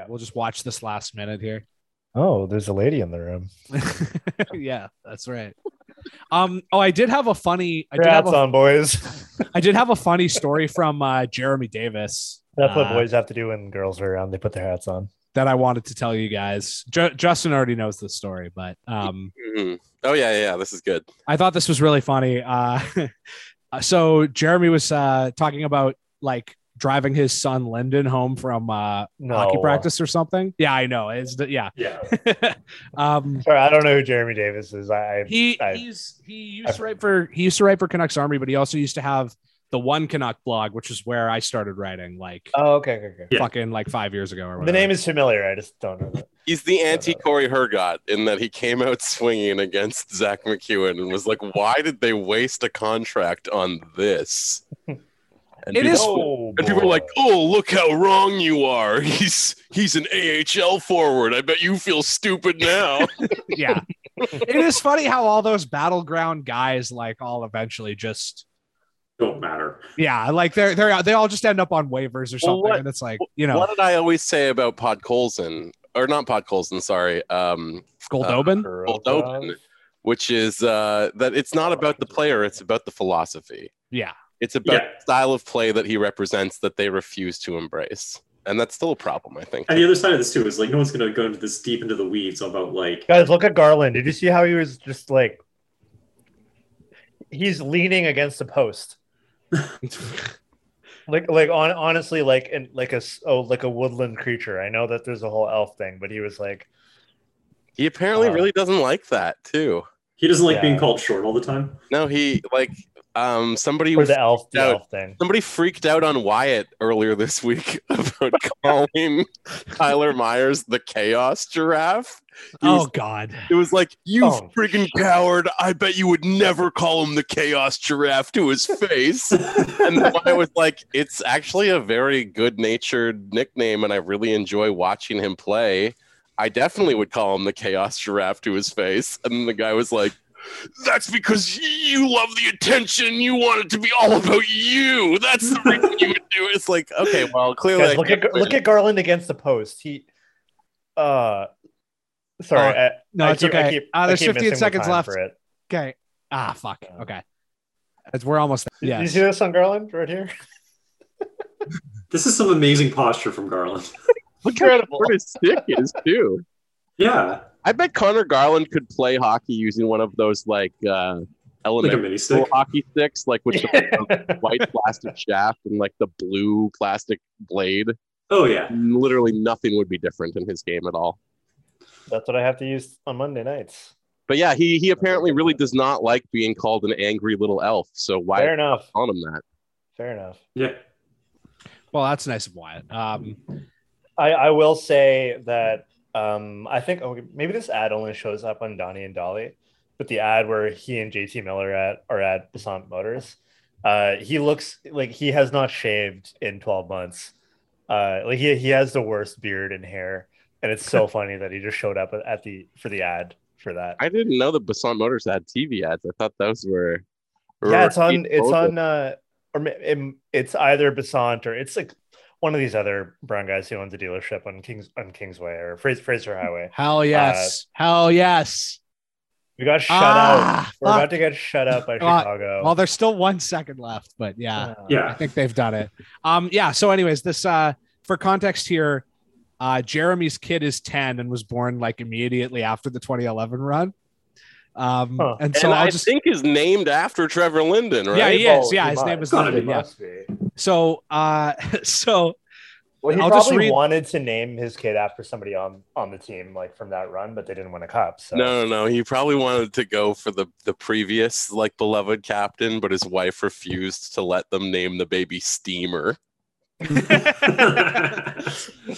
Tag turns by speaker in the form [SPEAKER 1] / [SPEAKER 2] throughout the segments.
[SPEAKER 1] Yeah, we'll just watch this last minute here.
[SPEAKER 2] Oh, there's a lady in the room.
[SPEAKER 1] yeah, that's right. Um. Oh, I did have a funny. I did have a,
[SPEAKER 2] on boys.
[SPEAKER 1] I did have a funny story from uh, Jeremy Davis.
[SPEAKER 2] That's what
[SPEAKER 1] uh,
[SPEAKER 2] boys have to do when girls are around. They put their hats on.
[SPEAKER 1] that I wanted to tell you guys. Ju- Justin already knows the story, but um,
[SPEAKER 3] Mhm. Oh yeah, yeah. This is good.
[SPEAKER 1] I thought this was really funny. Uh, so Jeremy was uh, talking about like driving his son Lyndon home from uh, hockey practice or something. Yeah, I know. It's the, yeah.
[SPEAKER 4] Yeah.
[SPEAKER 1] um,
[SPEAKER 2] Sorry, I don't know who Jeremy Davis is. I, I
[SPEAKER 1] he
[SPEAKER 2] I-
[SPEAKER 1] he's he used to write for he used to write for Canucks Army, but he also used to have the One Canuck blog, which is where I started writing, like
[SPEAKER 2] oh, okay, okay, okay.
[SPEAKER 4] Yeah.
[SPEAKER 1] fucking like five years ago or whatever.
[SPEAKER 2] The name is familiar. I just don't know. That.
[SPEAKER 3] He's the anti Corey Hergott in that he came out swinging against Zack MacEwen and was like, "Why did they waste a contract on this?" And
[SPEAKER 1] It
[SPEAKER 3] people,
[SPEAKER 1] is-
[SPEAKER 2] Oh,
[SPEAKER 3] And people are like, "Oh, look how wrong you are. He's he's an AHL forward. I bet you feel stupid now."
[SPEAKER 1] yeah. it is funny how all those battleground guys like all eventually just
[SPEAKER 4] Don't matter.
[SPEAKER 1] yeah, like they're they're they all just end up on waivers or
[SPEAKER 3] Well,
[SPEAKER 1] something,
[SPEAKER 3] what-
[SPEAKER 1] and it's like you know
[SPEAKER 3] What did I always say about Podkolzin? Or not Podkolzin, sorry. Um,
[SPEAKER 1] Goldobin.
[SPEAKER 3] Goldobin, which is uh, that it's not about the player, it's about the philosophy.
[SPEAKER 1] yeah,
[SPEAKER 3] It's about
[SPEAKER 4] Yeah.
[SPEAKER 3] style of play that he represents that they refuse to embrace. And that's still a problem, I think.
[SPEAKER 4] And the other side of this too is like no one's gonna go into this deep into the weeds about like
[SPEAKER 2] Guys, look at Garland. Did you see how he was just like he's leaning against a post? Like, like on honestly, like in like a s- oh, like a woodland creature. I know that there's a whole elf thing, but he was like,
[SPEAKER 3] He apparently
[SPEAKER 2] Uh,
[SPEAKER 3] really doesn't like that too.
[SPEAKER 4] he doesn't like being called short all the time.
[SPEAKER 3] No, he like um somebody
[SPEAKER 2] was the elf, the
[SPEAKER 3] out.
[SPEAKER 2] elf thing.
[SPEAKER 3] somebody freaked out on Wyatt earlier this week about calling Tyler Myers the chaos giraffe. He
[SPEAKER 1] oh
[SPEAKER 3] was-
[SPEAKER 1] god,
[SPEAKER 3] It was like, you
[SPEAKER 2] Oh.
[SPEAKER 3] friggin' coward. I bet you would never call him the chaos giraffe to his face. and then I was like, it's actually a very good natured nickname, and I really enjoy watching him play. I definitely would call him the chaos giraffe to his face. And the guy was like, that's because you love the attention. You want it to be all about you. That's the reason you would do it. It's like, okay, well, clearly,
[SPEAKER 2] Guys, look at
[SPEAKER 3] win.
[SPEAKER 2] look at Garland against the post. He, uh, sorry,
[SPEAKER 1] Oh,
[SPEAKER 2] I,
[SPEAKER 1] no,
[SPEAKER 2] I
[SPEAKER 1] it's
[SPEAKER 2] keep- I
[SPEAKER 1] okay.
[SPEAKER 2] keep-
[SPEAKER 1] Uh,
[SPEAKER 2] I
[SPEAKER 1] there's
[SPEAKER 2] keep
[SPEAKER 1] 15
[SPEAKER 2] missing the
[SPEAKER 1] seconds left.
[SPEAKER 2] It.
[SPEAKER 1] okay. Ah, fuck.
[SPEAKER 2] Yeah.
[SPEAKER 1] Okay, As we're almost
[SPEAKER 2] Did
[SPEAKER 1] yeah.
[SPEAKER 2] you see this on Garland right here?
[SPEAKER 4] This is some amazing posture from Garland.
[SPEAKER 3] Look how short his stick is, too.
[SPEAKER 4] Yeah,
[SPEAKER 3] I bet Connor Garland could play hockey using one of those like uh
[SPEAKER 4] like
[SPEAKER 3] elementary
[SPEAKER 4] mini
[SPEAKER 3] school
[SPEAKER 4] stick.
[SPEAKER 3] hockey sticks, like with the white plastic shaft and like the blue plastic blade.
[SPEAKER 4] Oh yeah,
[SPEAKER 3] Literally nothing would be different in his game at all.
[SPEAKER 2] That's what I have to use on Monday nights.
[SPEAKER 3] But yeah, he he apparently really does not like being called an angry little elf. So why
[SPEAKER 2] Fair enough.
[SPEAKER 3] call him that?
[SPEAKER 2] Fair enough.
[SPEAKER 4] yeah.
[SPEAKER 1] Well, that's nice of Wyatt. Um,
[SPEAKER 2] I, I will say that um, I think okay, maybe this ad only shows up on Donnie and Dolly, but the ad where he and JT Miller at are at Basant Motors, uh, he looks like he has not shaved in 12 months. Uh, like he, he has the worst beard and hair, and it's so funny that he just showed up at the for the ad for that.
[SPEAKER 3] I didn't know that Basant Motors had TV ads. I thought those were.
[SPEAKER 2] yeah, it's on it's on uh, or it- it's either Basant or it's like one of these other brown guys who owns a dealership on Kings on Kingsway or Fraser, Fraser Highway.
[SPEAKER 1] hell yes, hell yes.
[SPEAKER 2] We got shut
[SPEAKER 1] Ah,
[SPEAKER 2] out. We're
[SPEAKER 1] fuck.
[SPEAKER 2] about to get shut out by Chicago.
[SPEAKER 1] Well, there's still one second left, but yeah.
[SPEAKER 2] Uh,
[SPEAKER 1] I think they've done it. Um, yeah. So, anyways, this uh, for context here, uh, Jeremy's kid is 10 and was born like immediately after the 2011 run. Um,
[SPEAKER 2] Huh.
[SPEAKER 1] and so
[SPEAKER 3] and
[SPEAKER 1] I'll just
[SPEAKER 3] think is named after Trevor Linden, right?
[SPEAKER 1] Yeah, he
[SPEAKER 2] Well,
[SPEAKER 1] is. Yeah,
[SPEAKER 2] he
[SPEAKER 1] his
[SPEAKER 2] must.
[SPEAKER 1] name is
[SPEAKER 4] Gotta
[SPEAKER 1] Yeah. So, uh, so
[SPEAKER 2] Well, he
[SPEAKER 1] I'll just
[SPEAKER 2] probably
[SPEAKER 1] read-
[SPEAKER 2] wanted to name his kid after somebody on on the team, like from that run, but they didn't win a cup. So
[SPEAKER 3] No, no, no. He probably wanted to go for the the previous like beloved captain, but his wife refused to let them name the baby Steamer.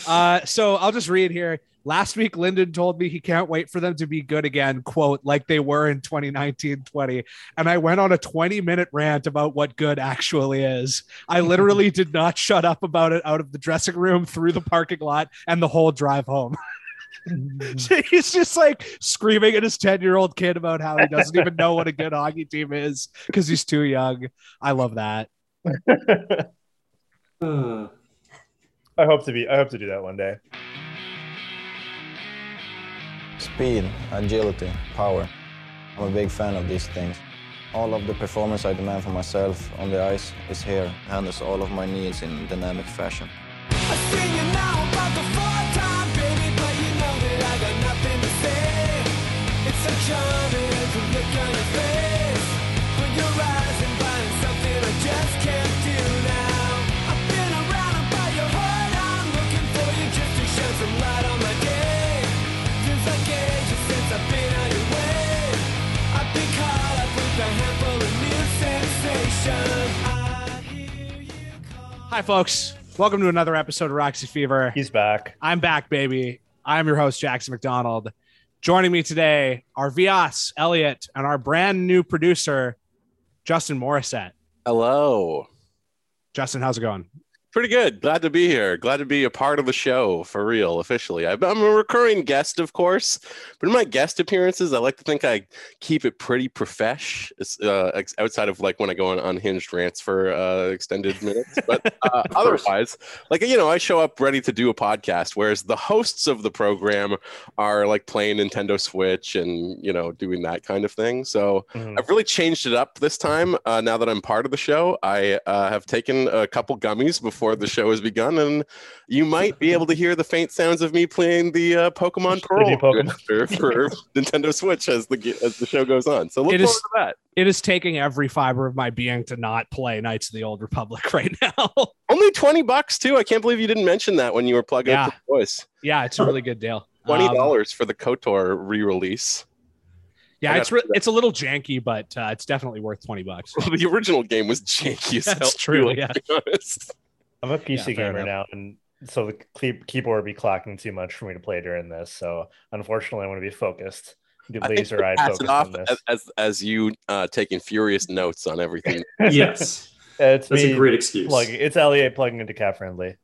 [SPEAKER 1] uh, so I'll just read here. Last week, Lyndon told me he can't wait for them to be good again, quote, like they were in 2019 20. And I went on a 20 minute rant about what good actually is. I literally did not shut up about it out of the dressing room, through the parking lot, and the whole drive home. Mm. So He's just like screaming at his 10 year old kid about how he doesn't even know what a good hockey team is because he's too young. I love that.
[SPEAKER 2] I hope to be. I hope to do that one day.
[SPEAKER 5] Speed, agility, power. I'm a big fan of these things. All of the performance I demand for myself on the ice is here, It handles all of my needs in dynamic fashion.
[SPEAKER 6] Time, baby, you know
[SPEAKER 1] Hi, folks. Welcome to another episode of Roxy Fever.
[SPEAKER 2] He's back.
[SPEAKER 1] I'm back, baby. I'm your host, Jackson McDonald. Joining me today are Vyas, Elliot, and our brand new producer, Justin Morissette.
[SPEAKER 3] Hello.
[SPEAKER 1] Justin, how's it going?
[SPEAKER 3] Pretty good. Glad to be here. Glad to be a part of the show for real, officially. I- I'm a recurring guest, of course, but in my guest appearances, I like to think I keep it pretty profesh, uh, outside of like when I go on unhinged rants for uh, extended minutes. But uh, otherwise, like, you know, I show up ready to do a podcast, whereas the hosts of the program are like playing Nintendo Switch and, you know, doing that kind of thing. So,
[SPEAKER 2] Mhm.
[SPEAKER 3] I've really changed it up this time. Uh, now that I'm part of the show, I uh, have taken a couple gummies before the show has begun, and you might be able to hear the faint sounds of me playing the uh, Pokemon
[SPEAKER 2] The
[SPEAKER 3] Pearl
[SPEAKER 2] Pokemon.
[SPEAKER 3] for, for Nintendo Switch as the as the show goes on. So look
[SPEAKER 1] It
[SPEAKER 3] forward
[SPEAKER 1] is-
[SPEAKER 3] to that.
[SPEAKER 1] It is taking every fiber of my being to not play Knights of the Old Republic right now.
[SPEAKER 3] Only twenty bucks too. I can't believe you didn't mention that when you were plugging
[SPEAKER 1] Yeah.
[SPEAKER 3] up the voice.
[SPEAKER 1] yeah, it's a really good deal.
[SPEAKER 3] Twenty
[SPEAKER 1] Um,
[SPEAKER 3] dollars for the Kotor re-release.
[SPEAKER 1] yeah, it's
[SPEAKER 3] it's
[SPEAKER 1] re- it's a little janky, but uh, it's definitely worth twenty bucks.
[SPEAKER 3] the original game was janky as
[SPEAKER 1] That's
[SPEAKER 3] hell.
[SPEAKER 1] true,
[SPEAKER 3] too,
[SPEAKER 1] yeah.
[SPEAKER 3] To be honest.
[SPEAKER 2] I'm a PC
[SPEAKER 1] Yeah,
[SPEAKER 2] gamer now, and so the key- keyboard would be clocking too much for me to play during this. So unfortunately, I want to be focused, be laser eyed
[SPEAKER 3] pass
[SPEAKER 2] focused
[SPEAKER 3] it off
[SPEAKER 2] on this.
[SPEAKER 3] as, as as you uh, taking furious notes on everything.
[SPEAKER 4] Yes,
[SPEAKER 2] it's
[SPEAKER 4] that's a great excuse.
[SPEAKER 2] plugging. It's Elliot plugging into cat friendly.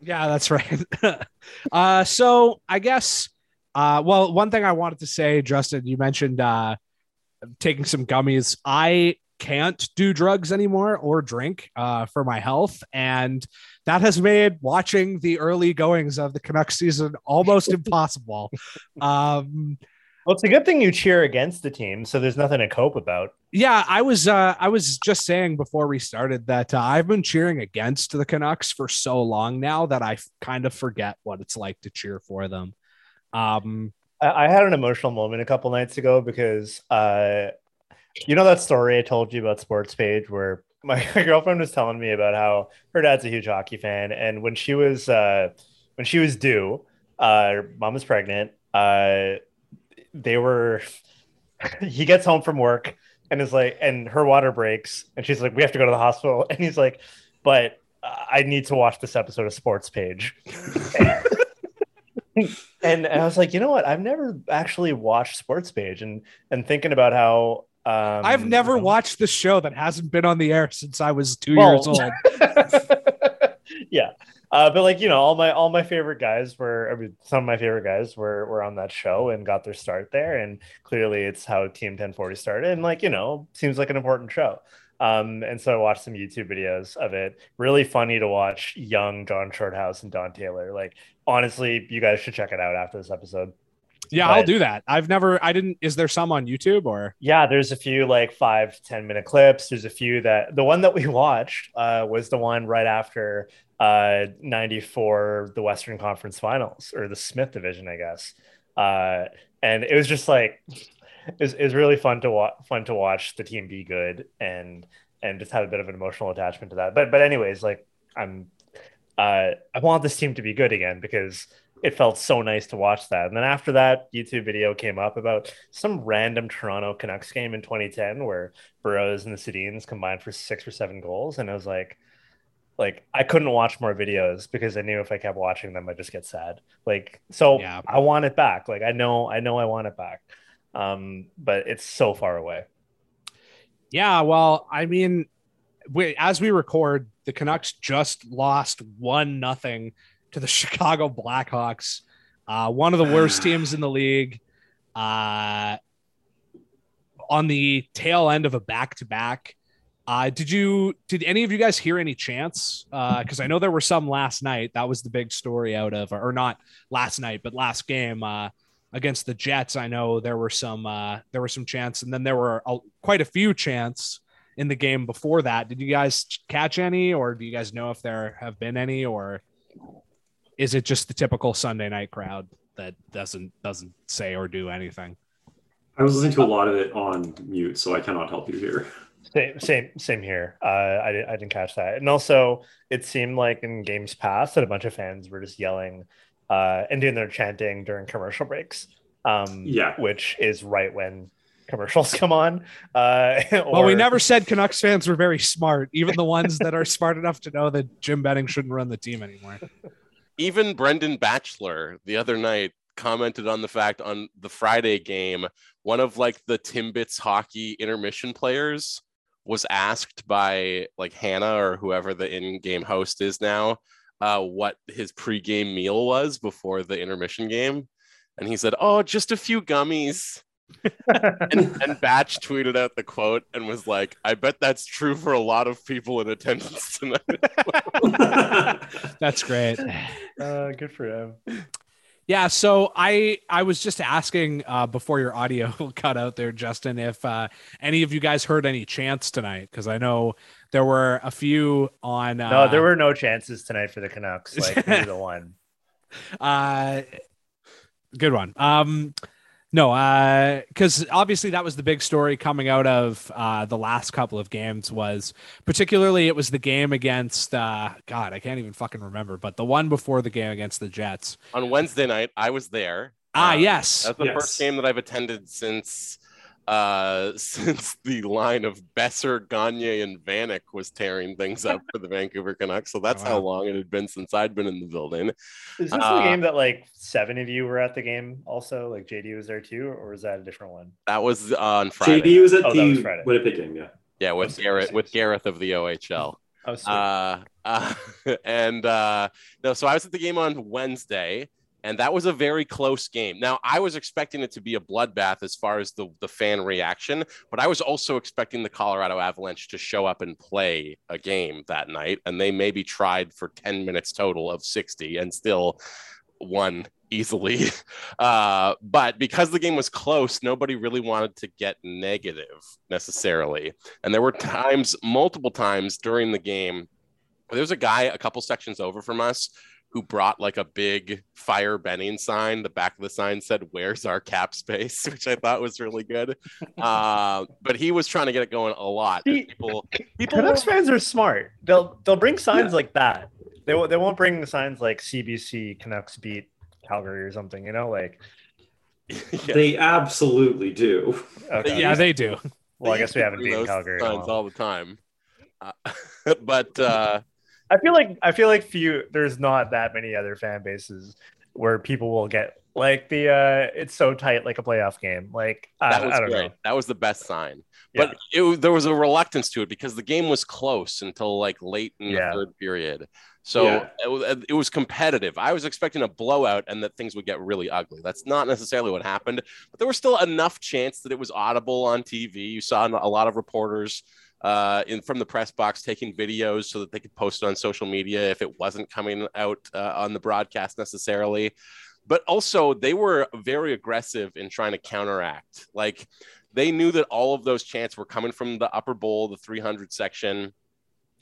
[SPEAKER 1] Yeah, that's right. uh, so I guess, uh, well, one thing I wanted to say, Justin, you mentioned uh, taking some gummies. I can't do drugs anymore or drink uh, for my health, and that has made watching the early goings of the Canucks season almost impossible. Um,
[SPEAKER 2] Well, it's a good thing you cheer against the team, so there's nothing to cope about.
[SPEAKER 1] yeah, I was uh, I was just saying before we started that uh, I've been cheering against the Canucks for so long now that I kind of forget what it's like to cheer for them. Um,
[SPEAKER 2] I, I had an emotional moment a couple nights ago because, uh, you know, that story I told you about Sports Page where my girlfriend was telling me about how her dad's a huge hockey fan, and when she was uh, when she was due, uh, mom was pregnant. Uh, they were. he gets home from work and is like, and her water breaks, and she's like, "We have to go to the hospital," and he's like, "But I need to watch this episode of Sports Page." and, and I was like, you know what? I've never actually watched Sports Page, and and thinking about how um,
[SPEAKER 1] I've never
[SPEAKER 2] you
[SPEAKER 1] watched the show that hasn't been on the air since I was two
[SPEAKER 2] Well-
[SPEAKER 1] years old.
[SPEAKER 2] yeah, uh, but like you know, all my all my favorite guys were. I mean, some of my favorite guys were were on that show and got their start there, and clearly it's how Team 1040 started. And like you know, seems like an important show. Um, and so I watched some YouTube videos of it. Really funny to watch young John Shorthouse and Don Taylor. Like honestly, you guys should check it out after this episode.
[SPEAKER 1] Yeah, I'll do that. I've never, I didn't. Is there some on YouTube or?
[SPEAKER 2] Yeah, there's a few like five, 10 minute clips. There's a few that the one that we watched uh, was the one right after uh, 94, the Western Conference Finals or the Smythe division, I guess. Uh, and it was just like, it was, it was really fun to watch, fun to watch the team be good and, and just have a bit of an emotional attachment to that. But, but anyways, like I'm, uh, I want this team to be good again because it felt so nice to watch that. And then after that, YouTube video came up about some random Toronto Canucks game in 2010 where Burrows and the Sedins combined for six or seven goals, and I was like, like I couldn't watch more videos because I knew if I kept watching them, I'd just get sad. Like, so
[SPEAKER 1] Yeah.
[SPEAKER 2] I want it back. Like I know, I know, I want it back. Um, but it's so far away.
[SPEAKER 1] Yeah, well, I mean, we, as we record, the Canucks just lost one nothing to the Chicago Blackhawks, uh, one of the worst teams in the league. Uh, on the tail end of a back to back. Uh, did you did any of you guys hear any chants? Because I know there were some last night. That was the big story out of, or not last night, but last game. Uh, against the Jets, I know there were some uh, there were some chants, and then there were a, quite a few chants in the game before that. Did you guys catch any, or do you guys know if there have been any, or is it just the typical Sunday night crowd that doesn't doesn't say or do anything?
[SPEAKER 4] I was listening to a lot of it on mute, so I cannot help you here.
[SPEAKER 2] Same, same, same here. Uh, I, I didn't catch that. And also, it seemed like in games past that a bunch of fans were just yelling uh, and doing their chanting during commercial breaks. Um,
[SPEAKER 4] Yeah.
[SPEAKER 2] which is right when commercials come on. Uh,
[SPEAKER 1] Well, we never said Canucks fans were very smart, even the ones that are smart enough to know that Jim Benning shouldn't run the team anymore.
[SPEAKER 3] Even Brendan Batchelor the other night commented on the fact on the Friday game, one of like the Timbits hockey intermission players was asked by like Hannah or whoever the in-game host is now, uh, what his pregame meal was before the intermission game. And he said, Oh, just a few gummies. And, and Batch tweeted out the quote and was like, I bet that's true for a lot of people in attendance tonight.
[SPEAKER 1] That's great.
[SPEAKER 2] uh, good for him.
[SPEAKER 1] Yeah, so I I was just asking uh, before your audio cut out there, Justin, if uh, any of you guys heard any chants tonight because I know there were a few on. Uh,
[SPEAKER 2] No, there were no chances tonight for the Canucks. Like the one.
[SPEAKER 1] Uh, good one. Um, no, because obviously that was the big story coming out of uh, the last couple of games was particularly it was the game against uh, God, I can't even fucking remember, but the one before the game against the Jets.
[SPEAKER 3] on Wednesday night, I was there.
[SPEAKER 1] Ah,
[SPEAKER 3] Uh,
[SPEAKER 1] yes.
[SPEAKER 3] That's the
[SPEAKER 4] Yes.
[SPEAKER 3] first game that I've attended since uh since the line of Boeser, Gagne, and Vanek was tearing things up for the Vancouver Canucks. So that's how long it had been since I'd been in the building.
[SPEAKER 2] Is this
[SPEAKER 3] Uh,
[SPEAKER 2] the game that like seven of you were at the game also? Like JD was there too, or was that a different one?
[SPEAKER 3] That was on Friday.
[SPEAKER 4] JD was at
[SPEAKER 2] Oh, that was
[SPEAKER 4] the
[SPEAKER 2] Friday.
[SPEAKER 4] Winnipeg game, yeah.
[SPEAKER 3] Yeah, with
[SPEAKER 4] That's
[SPEAKER 3] Garrett with. Gareth of the OHL.
[SPEAKER 2] Oh.
[SPEAKER 3] Uh, uh, and uh, no, so I was at the game on Wednesday, and that was a very close game. Now, I was expecting it to be a bloodbath as far as the, the fan reaction, but I was also expecting the Colorado Avalanche to show up and play a game that night, and they maybe tried for 10 minutes total of 60 and still won easily. Uh, but because the game was close, nobody really wanted to get negative necessarily. And there were times, multiple times during the game, there was a guy a couple sections over from us who brought like a big fire Benning sign. The back of the sign said, Where's our cap space? Which I thought was really good. Uh, but he was trying to get it going a lot.
[SPEAKER 2] See,
[SPEAKER 3] People, people
[SPEAKER 2] Canucks
[SPEAKER 3] were-
[SPEAKER 2] fans are smart. They'll they'll bring signs
[SPEAKER 4] Yeah.
[SPEAKER 2] like that. They won't they won't bring the signs like CBC Canucks beat Calgary or something. You know, like
[SPEAKER 3] Yeah.
[SPEAKER 4] They absolutely do.
[SPEAKER 2] okay.
[SPEAKER 1] yeah, they do.
[SPEAKER 2] well, I guess we haven't
[SPEAKER 3] bring
[SPEAKER 2] beaten Calgary.
[SPEAKER 3] signs all the time. Uh, but uh,
[SPEAKER 2] I feel like I feel like few there's not that many other fan bases where people will get like the uh it's so tight like a playoff game. Like I,
[SPEAKER 3] that was
[SPEAKER 2] I don't
[SPEAKER 3] great.
[SPEAKER 2] know.
[SPEAKER 3] That was the best sign.
[SPEAKER 2] Yeah.
[SPEAKER 3] But it, there was a reluctance to it because the game was close until like late in
[SPEAKER 2] Yeah.
[SPEAKER 3] the third period. So
[SPEAKER 4] Yeah.
[SPEAKER 3] it, was, it was competitive. I was expecting a blowout and that things would get really ugly. That's not necessarily what happened, but there was still enough chance that it was audible on TV. You saw a lot of reporters uh, in from the press box taking videos so that they could post it on social media if it wasn't coming out uh, on the broadcast necessarily. But also, they were very aggressive in trying to counteract. Like they knew that all of those chants were coming from the upper bowl, the 300 section.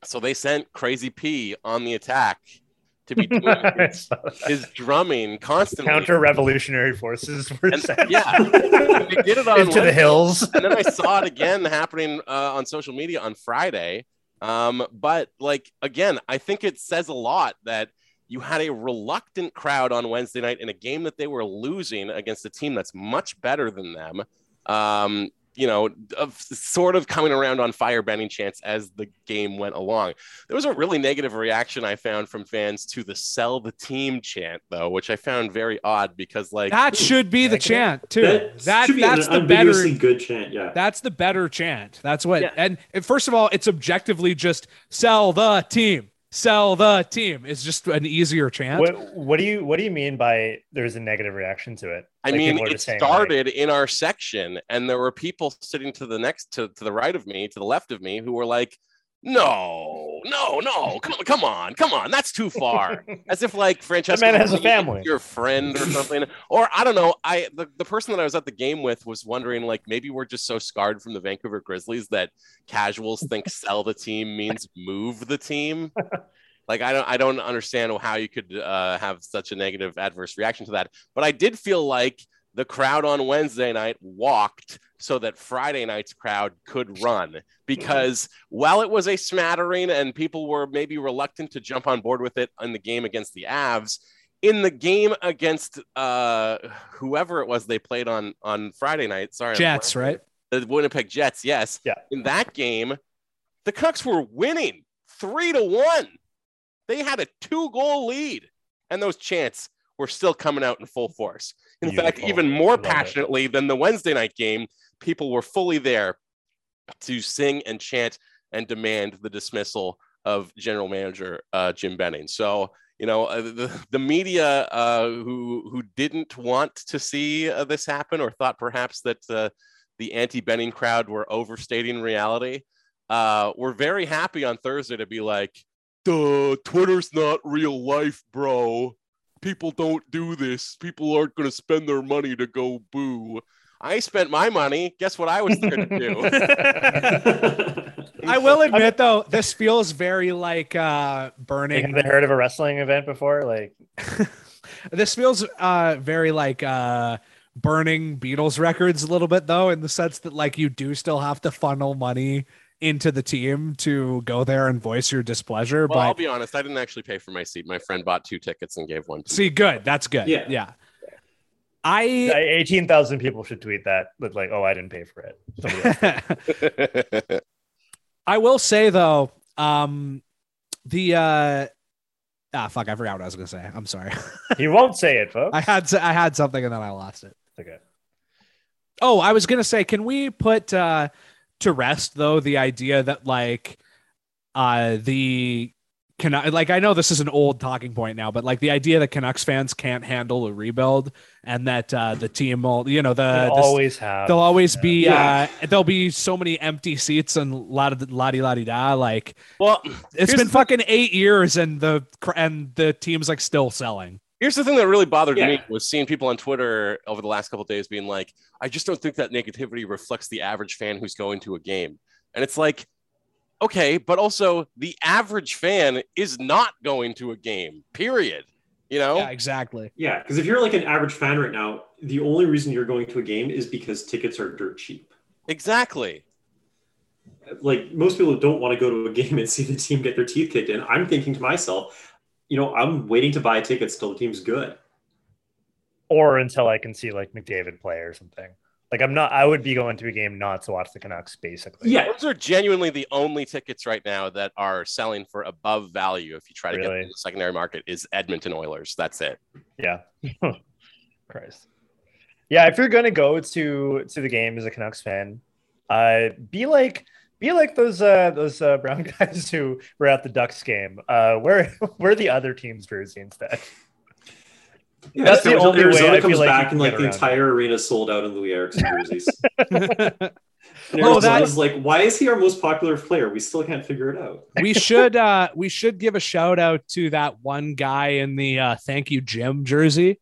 [SPEAKER 3] So they sent Crazy P on the attack to be doing his, his drumming constantly.
[SPEAKER 2] Counter revolutionary forces were
[SPEAKER 3] And-
[SPEAKER 2] sent
[SPEAKER 3] yeah, they did it on
[SPEAKER 2] into the hills.
[SPEAKER 3] and then I saw it again happening uh, on social media on Friday. Um, but like again, I think it says a lot that you had a reluctant crowd on Wednesday night in a game that they were losing against a team that's much better than them. Um, you know, of sort of coming around on fire Benning chance as the game went along. There was a really negative reaction I found from fans to the sell the team chant, though, which I found very odd because, like,
[SPEAKER 1] That should be the chant too.
[SPEAKER 4] That,
[SPEAKER 1] That,
[SPEAKER 4] should be
[SPEAKER 1] that's the better.
[SPEAKER 4] good chant, yeah.
[SPEAKER 1] That's the better chant. That's what.
[SPEAKER 3] Yeah.
[SPEAKER 1] And, and first of all, it's objectively just sell the team. Sell the team is just an easier chant.
[SPEAKER 2] What what do you what do you mean by there's a negative reaction to it?
[SPEAKER 3] I
[SPEAKER 2] Like,
[SPEAKER 3] mean, it
[SPEAKER 2] just saying, like,
[SPEAKER 3] started in our section, and there were people sitting to the next to, to the right of me, to the left of me, who were like, No, no, no. Come, come on, come on. That's too far. As if like Francesco
[SPEAKER 2] man has a family.
[SPEAKER 3] your friend or something. or I don't know. I the, the person that I was at the game with was wondering like maybe we're just so scarred from the Vancouver Grizzlies that casuals think sell the team means move the team. Like I don't I don't understand how you could uh, have such a negative adverse reaction to that. But I did feel like the crowd on Wednesday night walked so that Friday night's crowd could run because while it was a smattering and people were maybe reluctant to jump on board with it in the game against the Avs, in the game against uh, whoever it was they played on on Friday night, sorry,
[SPEAKER 1] Jets, right?
[SPEAKER 3] the Winnipeg Jets, yes.
[SPEAKER 2] Yeah.
[SPEAKER 3] In that game, the Canucks were winning three to one. They had a two goal lead, and those chants were still coming out in full force. In fact, even more
[SPEAKER 2] Love it.
[SPEAKER 3] passionately than the Wednesday night game, people were fully there to sing and chant and demand the dismissal of general manager uh, Jim Benning. So, you know, uh, the, the media uh, who who didn't want to see uh, this happen or thought perhaps that uh, the anti-Benning crowd were overstating reality, uh, were very happy on Thursday to be like, "Duh, Twitter's not real life, bro. People don't do this. People aren't going to spend their money to go boo." I spent my money. Guess what I was there to do?
[SPEAKER 1] I will admit though, this feels very like uh
[SPEAKER 2] Like,
[SPEAKER 1] burning.
[SPEAKER 2] have they heard of a wrestling event before? Like,
[SPEAKER 1] this feels uh very like uh burning Beatles records a little bit though, in the sense that like you do still have to funnel money into the team to go there and voice your displeasure.
[SPEAKER 3] Well, I'll be honest. I didn't actually pay for my seat. My friend bought two tickets and gave one to me.
[SPEAKER 1] see, good. That's good.
[SPEAKER 4] Yeah.
[SPEAKER 1] Yeah. I
[SPEAKER 2] eighteen thousand people should tweet that. With like, oh, I didn't pay for it.
[SPEAKER 1] I will say though, um the uh ah fuck, I forgot what I was gonna say. I'm sorry.
[SPEAKER 2] he won't say it, folks.
[SPEAKER 1] I had I had something and then I lost it.
[SPEAKER 2] okay.
[SPEAKER 1] Oh, I was gonna say, can we put uh to rest though the idea that like uh the can like I know this is an old talking point now, but like the idea that Canucks fans can't handle a rebuild and that uh the team will you know the, the
[SPEAKER 2] always have.
[SPEAKER 1] there'll always be
[SPEAKER 4] Yeah.
[SPEAKER 1] uh there'll be so many empty seats and lot of la di la la da like
[SPEAKER 3] well,
[SPEAKER 1] it's been fucking eight years and the cr- and the team's like still selling.
[SPEAKER 3] Here's the thing that really bothered
[SPEAKER 4] Yeah.
[SPEAKER 3] me was seeing people on Twitter over the last couple of days being like, "I just don't think that negativity reflects the average fan who's going to a game." And it's like, okay, but also the average fan is not going to a game. Period. You know,
[SPEAKER 1] Yeah, exactly.
[SPEAKER 4] yeah, because if you're like an average fan right now, the only reason you're going to a game is because tickets are dirt cheap.
[SPEAKER 3] exactly.
[SPEAKER 4] Like most people don't want to go to a game and see the team get their teeth kicked in. I'm thinking to myself, you know, I'm waiting to buy tickets till the team's good.
[SPEAKER 2] or until I can see like McDavid play or something. Like I'm not. I would be going to a game not to watch the Canucks, basically.
[SPEAKER 4] Yeah,
[SPEAKER 3] Those are genuinely the only tickets right now that are selling for above value. If you try to get
[SPEAKER 2] Really?
[SPEAKER 3] them in the secondary market, is Edmonton Oilers. That's it.
[SPEAKER 2] Yeah. Christ. Yeah, if you're gonna go to to the game as a Canucks fan, uh, be like be like those uh those uh, brown guys who were at the Ducks game. Uh, wear wear the other team's jersey instead.
[SPEAKER 4] yeah
[SPEAKER 2] That's the
[SPEAKER 4] Arizona-
[SPEAKER 2] only way
[SPEAKER 4] Arizona
[SPEAKER 2] I
[SPEAKER 4] comes
[SPEAKER 2] feel like
[SPEAKER 4] back
[SPEAKER 2] can
[SPEAKER 4] and like the
[SPEAKER 2] around
[SPEAKER 4] entire arena sold out in Loui Eriksson jerseys. And
[SPEAKER 1] Oh, that-
[SPEAKER 4] Arizona's like, why is he our most popular player? We still can't figure it out.
[SPEAKER 1] we should uh we should give a shout out to that one guy in the uh thank you Jim jersey.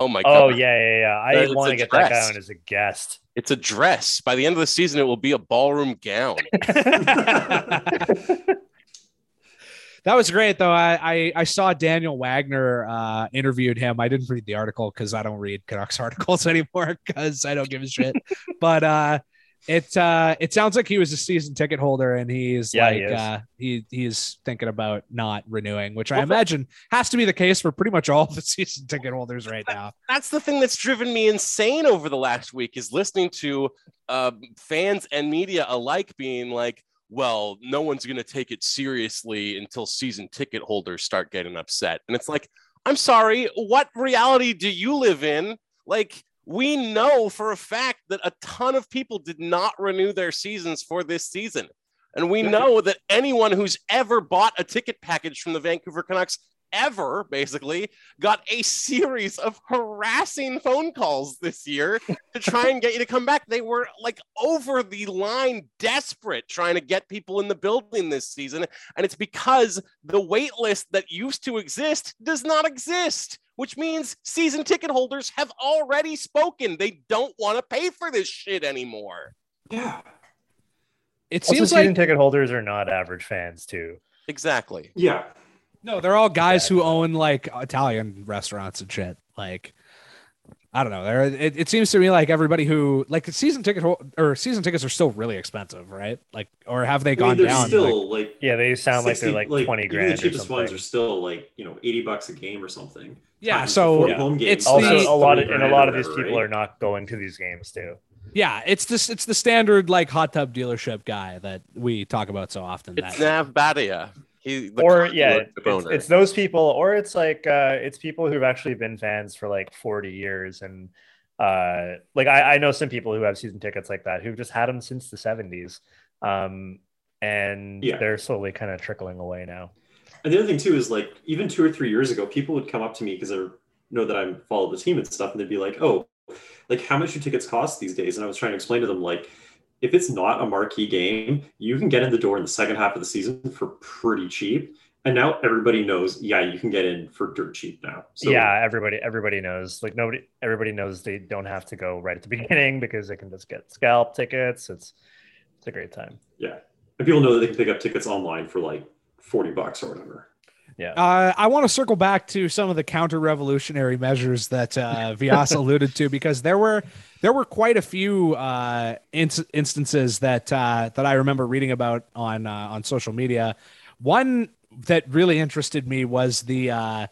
[SPEAKER 3] Oh my god!
[SPEAKER 2] Oh yeah, yeah, yeah. I want to get that guy on as a guest.
[SPEAKER 3] It's a dress. By the end of the season, it will be a ballroom gown.
[SPEAKER 1] That was great though. I I, I saw Daniel Wagner uh interviewed him. I didn't read the article because I don't read Canucks articles anymore because I don't give a shit. but uh it uh it sounds like he was a season ticket holder and he's
[SPEAKER 2] Yeah,
[SPEAKER 1] like
[SPEAKER 2] he
[SPEAKER 1] uh he he's thinking about not renewing, which I imagine has to be the case for pretty much all the season ticket holders right now.
[SPEAKER 3] That's the thing that's driven me insane over the last week is listening to uh, fans and media alike being like, "Well, no one's going to take it seriously until season ticket holders start getting upset." And it's like, I'm sorry, what reality do you live in? Like, we know for a fact that a ton of people did not renew their seasons for this season. And we know that anyone who's ever bought a ticket package from the Vancouver Canucks ever, basically, got a series of harassing phone calls this year to try and get you to come back. They were like over the line desperate trying to get people in the building this season. And it's because the wait list that used to exist does not exist, which means season ticket holders have already spoken. They don't want to pay for this shit anymore.
[SPEAKER 4] Yeah.
[SPEAKER 1] It
[SPEAKER 2] Also,
[SPEAKER 1] seems
[SPEAKER 2] season
[SPEAKER 1] like
[SPEAKER 2] ticket holders are not average fans too.
[SPEAKER 3] Exactly.
[SPEAKER 4] Yeah.
[SPEAKER 1] No, they're all guys who own like Italian restaurants and shit. Like, I don't know. There, it, it seems to me like everybody who like the season ticket or season tickets are still really expensive, right? Like, or have they
[SPEAKER 4] I
[SPEAKER 1] gone
[SPEAKER 4] mean, they're
[SPEAKER 1] down?
[SPEAKER 4] still
[SPEAKER 1] Like,
[SPEAKER 4] like,
[SPEAKER 2] Yeah, they sound like they're like, twenty
[SPEAKER 4] even
[SPEAKER 2] grand.
[SPEAKER 4] The
[SPEAKER 2] or
[SPEAKER 4] cheapest ones are still like you know eighty bucks a game or something.
[SPEAKER 1] yeah.
[SPEAKER 4] Times
[SPEAKER 1] So
[SPEAKER 2] Yeah.
[SPEAKER 4] home games,
[SPEAKER 1] It's
[SPEAKER 2] Also,
[SPEAKER 1] the-
[SPEAKER 2] a lot of and a lot of these
[SPEAKER 4] whatever,
[SPEAKER 2] people
[SPEAKER 4] right?
[SPEAKER 2] are not going to these games too.
[SPEAKER 1] yeah, it's this it's the standard like hot tub dealership guy that we talk about so often.
[SPEAKER 3] It's
[SPEAKER 1] that-
[SPEAKER 3] Nav Bhatia. He,
[SPEAKER 2] or yeah, it's, it's those people, or it's like uh, it's people who've actually been fans for like forty years, and uh, like I, I know some people who have season tickets like that who've just had them since the seventies, um, and
[SPEAKER 4] Yeah.
[SPEAKER 2] they're slowly kind of trickling away now.
[SPEAKER 4] And the other thing too is like even two or three years ago, people would come up to me because they know that I'm follow the team and stuff, and they'd be like, "Oh, like how much do tickets cost these days?" And I was trying to explain to them like, if it's not a marquee game, you can get in the door in the second half of the season for pretty cheap. And now everybody knows, yeah, you can get in for dirt cheap now. So
[SPEAKER 2] yeah, everybody everybody knows. Like nobody, everybody knows they don't have to go right at the beginning because they can just get scalp tickets. It's it's a great time.
[SPEAKER 4] yeah. And people know that they can pick up tickets online for like forty bucks or whatever. Yeah.
[SPEAKER 1] Uh, I want to circle back to some of the counter-revolutionary measures that uh, Vyas alluded to because there were there were quite a few uh, inc- instances that uh, that I remember reading about on uh, on social media. One that really interested me was the uh,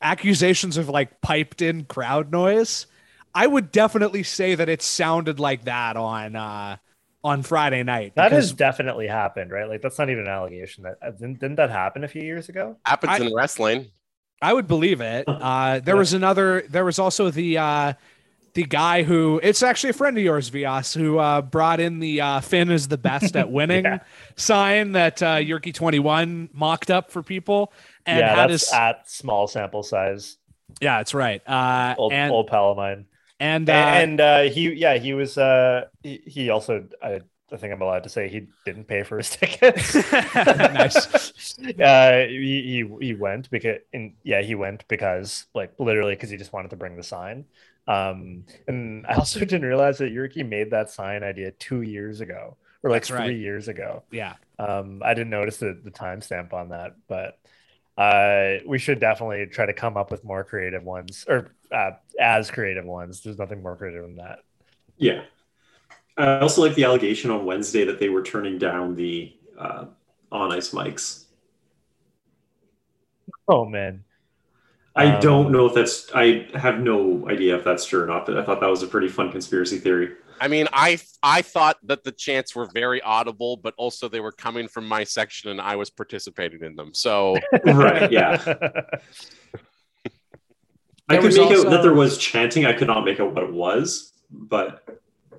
[SPEAKER 1] accusations of like piped-in crowd noise. I would definitely say that it sounded like that on uh, on Friday night.
[SPEAKER 2] That has definitely happened, right? Like that's not even an allegation. That uh, didn't, didn't that happen a few years ago?
[SPEAKER 3] happens
[SPEAKER 1] I-
[SPEAKER 3] in wrestling.
[SPEAKER 1] I would believe it. Uh, there
[SPEAKER 4] Yeah.
[SPEAKER 1] was another. There was also the uh, the guy who it's actually a friend of yours, Vyas, who uh, brought in the uh, Finn is the best at winning
[SPEAKER 2] Yeah.
[SPEAKER 1] sign that uh, Jyrki twenty one mocked up for people and
[SPEAKER 2] yeah,
[SPEAKER 1] had
[SPEAKER 2] that's
[SPEAKER 1] his.
[SPEAKER 2] at small sample size.
[SPEAKER 1] yeah, that's right. Uh,
[SPEAKER 2] Old
[SPEAKER 1] and
[SPEAKER 2] old pal of mine.
[SPEAKER 1] and uh,
[SPEAKER 2] and uh, he yeah he was uh he, he also I, I think I'm allowed to say he didn't pay for his tickets.
[SPEAKER 1] Nice.
[SPEAKER 2] uh, he, he he went because and yeah he went because like literally because he just wanted to bring the sign. Um, and I also didn't realize that Jyrki made that sign idea two years ago or like
[SPEAKER 1] That's
[SPEAKER 2] three
[SPEAKER 1] right.
[SPEAKER 2] years ago.
[SPEAKER 1] yeah,
[SPEAKER 2] Um, I didn't notice the, the timestamp on that, but uh, we should definitely try to come up with more creative ones or uh, as creative ones. There's nothing more creative than that.
[SPEAKER 4] Yeah. I also like the allegation on Wednesday that they were turning down the uh, on ice mics.
[SPEAKER 2] Oh man,
[SPEAKER 4] I
[SPEAKER 2] Um,
[SPEAKER 4] don't know if that's. I have no idea if that's true or not. But I thought that was a pretty fun conspiracy theory.
[SPEAKER 3] I mean, I I thought that the chants were very audible, but also they were coming from my section and I was participating in them. So
[SPEAKER 4] Right? Yeah. I could
[SPEAKER 1] was
[SPEAKER 4] make out that there was chanting. I could not make out what it was, but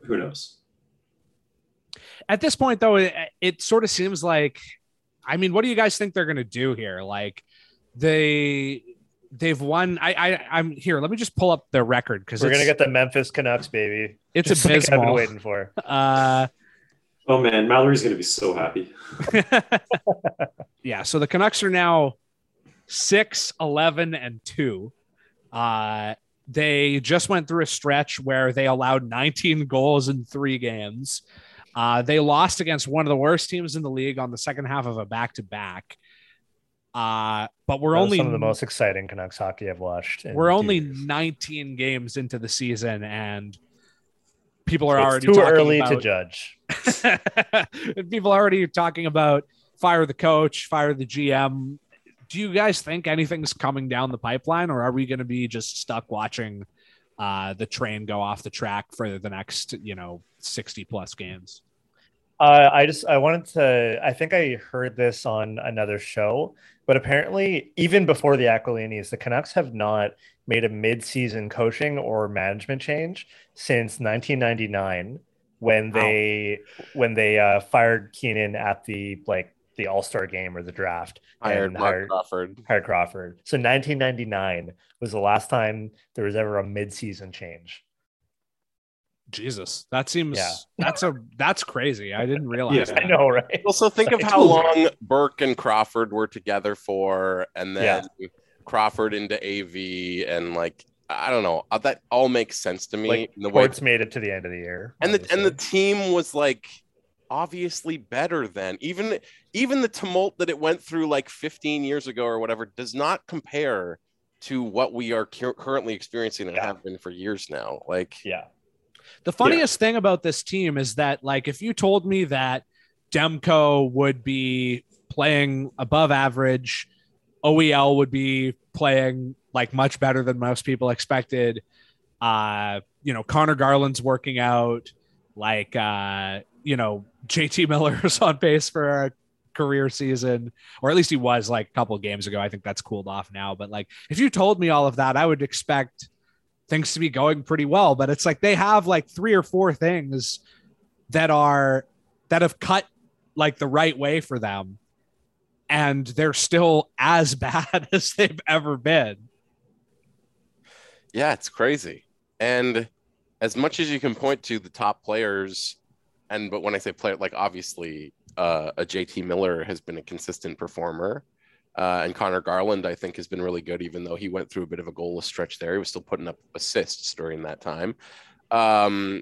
[SPEAKER 4] who knows?
[SPEAKER 1] at this point though, it, it sort of seems like. I mean, what do you guys think they're going to do here? Like, they they've won. I, I I'm here. Let me just pull up their record because
[SPEAKER 2] We're
[SPEAKER 1] it's,
[SPEAKER 2] gonna get the Memphis Canucks, baby.
[SPEAKER 1] it's
[SPEAKER 2] Just like I've been waiting for.
[SPEAKER 1] Uh,
[SPEAKER 4] Oh man, Mallory's going to be so happy.
[SPEAKER 1] yeah. So the Canucks are now 6, 11, and 2. Uh, they just went through a stretch where they allowed 19 goals in three games. Uh, they lost against one of the worst teams in the league on the second half of a back to back. Uh, but we're only
[SPEAKER 2] some of the most exciting Canucks hockey I've watched.
[SPEAKER 1] we're only
[SPEAKER 2] years.
[SPEAKER 1] 19 games into the season and people are
[SPEAKER 2] So
[SPEAKER 1] already
[SPEAKER 2] too early to judge.
[SPEAKER 1] People are already talking about fire the coach, fire the GM. Do you guys think anything's coming down the pipeline, or are we going to be just stuck watching uh, the train go off the track for the next, you know, sixty plus games?
[SPEAKER 2] Uh, I just I wanted to. I think I heard this on another show, but apparently, even before the Aquilinis, the Canucks have not made a mid-season coaching or management change since 1999, when
[SPEAKER 1] Wow.
[SPEAKER 2] they when they uh, fired Keenan at the like the All Star game or the draft
[SPEAKER 3] Hired Marc
[SPEAKER 2] hired,
[SPEAKER 3] Crawford.
[SPEAKER 2] hired Crawford. So 1999 was the last time there was ever a midseason change.
[SPEAKER 1] Jesus, that seems
[SPEAKER 2] Yeah.
[SPEAKER 1] that's a that's crazy. I didn't realize.
[SPEAKER 4] Yeah.
[SPEAKER 1] that.
[SPEAKER 2] I know, right?
[SPEAKER 3] Also, think of how long Burke and Crawford were together for, and then Crawford into AV, and like I don't know, uh, that all makes sense to me.
[SPEAKER 2] Like
[SPEAKER 3] in the way,
[SPEAKER 2] Ports made it to the end of the year,
[SPEAKER 3] and the and the team was like obviously better than even even the tumult that it went through like 15 years ago or whatever does not compare to what we are cur- currently experiencing and
[SPEAKER 2] Yeah.
[SPEAKER 3] have been for years now. Like,
[SPEAKER 2] yeah,
[SPEAKER 1] The funniest thing about this team is that, like, if you told me that Demko would be playing above average, OEL would be playing like much better than most people expected. Uh, you know, Connor Garland's working out, like, uh, you know, JT Miller's on pace for a career season, or at least he was like a couple of games ago. I think that's cooled off now. But like, if you told me all of that, I would expect things to be going pretty well. But it's like they have like three or four things that are that have cut like the right way for them. And they're still as bad as they've ever been.
[SPEAKER 3] Yeah, it's crazy. And as much as you can point to the top players, and but when I say player, like obviously uh, a JT Miller has been a consistent performer. Uh, and Connor Garland, I think, has been really good, even though he went through a bit of a goalless stretch there. He was still putting up assists during that time. Um,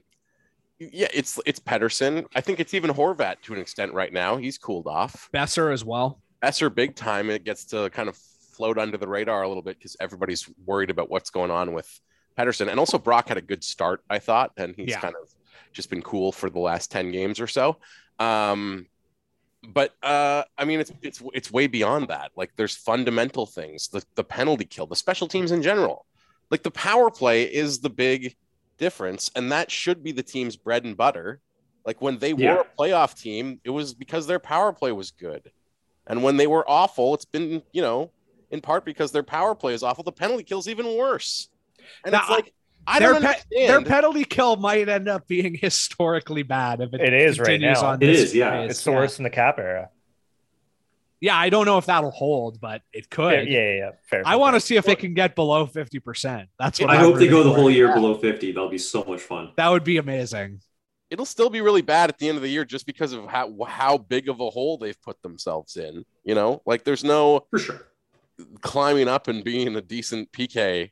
[SPEAKER 3] yeah, it's it's Pettersson. I think it's even Horvat to an extent right now. He's cooled off.
[SPEAKER 1] Boeser as well.
[SPEAKER 3] Boeser big time. It gets to kind of float under the radar a little bit because everybody's worried about what's going on with Pettersson. And also Brock had a good start, I thought, and he's
[SPEAKER 1] Yeah.
[SPEAKER 3] kind of just been cool for the last 10 games or so. Um, but uh, I mean, it's it's it's way beyond that. Like, there's fundamental things, the the penalty kill, the special teams in general. Like the power play is the big difference, and that should be the team's bread and butter. Like when they
[SPEAKER 4] Yeah.
[SPEAKER 3] were a playoff team, it was because their power play was good, and when they were awful, it's been you know in part because their power play is awful. The penalty kill's even worse, and
[SPEAKER 1] Now,
[SPEAKER 3] it's like I
[SPEAKER 1] their,
[SPEAKER 3] don't
[SPEAKER 1] pe-
[SPEAKER 3] understand.
[SPEAKER 1] their penalty kill might end up being historically bad if it,
[SPEAKER 2] It is right now.
[SPEAKER 1] on
[SPEAKER 4] It
[SPEAKER 1] this
[SPEAKER 4] is, yeah.
[SPEAKER 1] pace.
[SPEAKER 2] it's the worst in the cap era.
[SPEAKER 1] Yeah, I don't know if that'll hold, but it could.
[SPEAKER 2] Fair, yeah, yeah, yeah. Fair.
[SPEAKER 1] I want to see if it can get below 50%. That's what
[SPEAKER 4] I
[SPEAKER 1] I'm
[SPEAKER 4] hope they go the whole year below 50. That'll be so much fun.
[SPEAKER 1] That would be amazing.
[SPEAKER 3] It'll still be really bad at the end of the year just because of how how big of a hole they've put themselves in. You know, like there's no
[SPEAKER 4] For sure.
[SPEAKER 3] climbing up and being a decent PK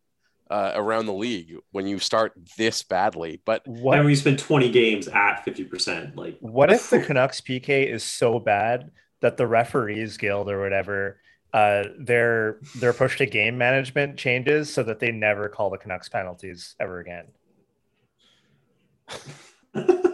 [SPEAKER 3] uh, around the league when you start this badly. But
[SPEAKER 2] What
[SPEAKER 4] And when you spend 20 games at 50%, like
[SPEAKER 2] What if the Canucks PK is so bad that the referees guild or whatever, uh, their their push to game management changes so that they never call the Canucks penalties ever again?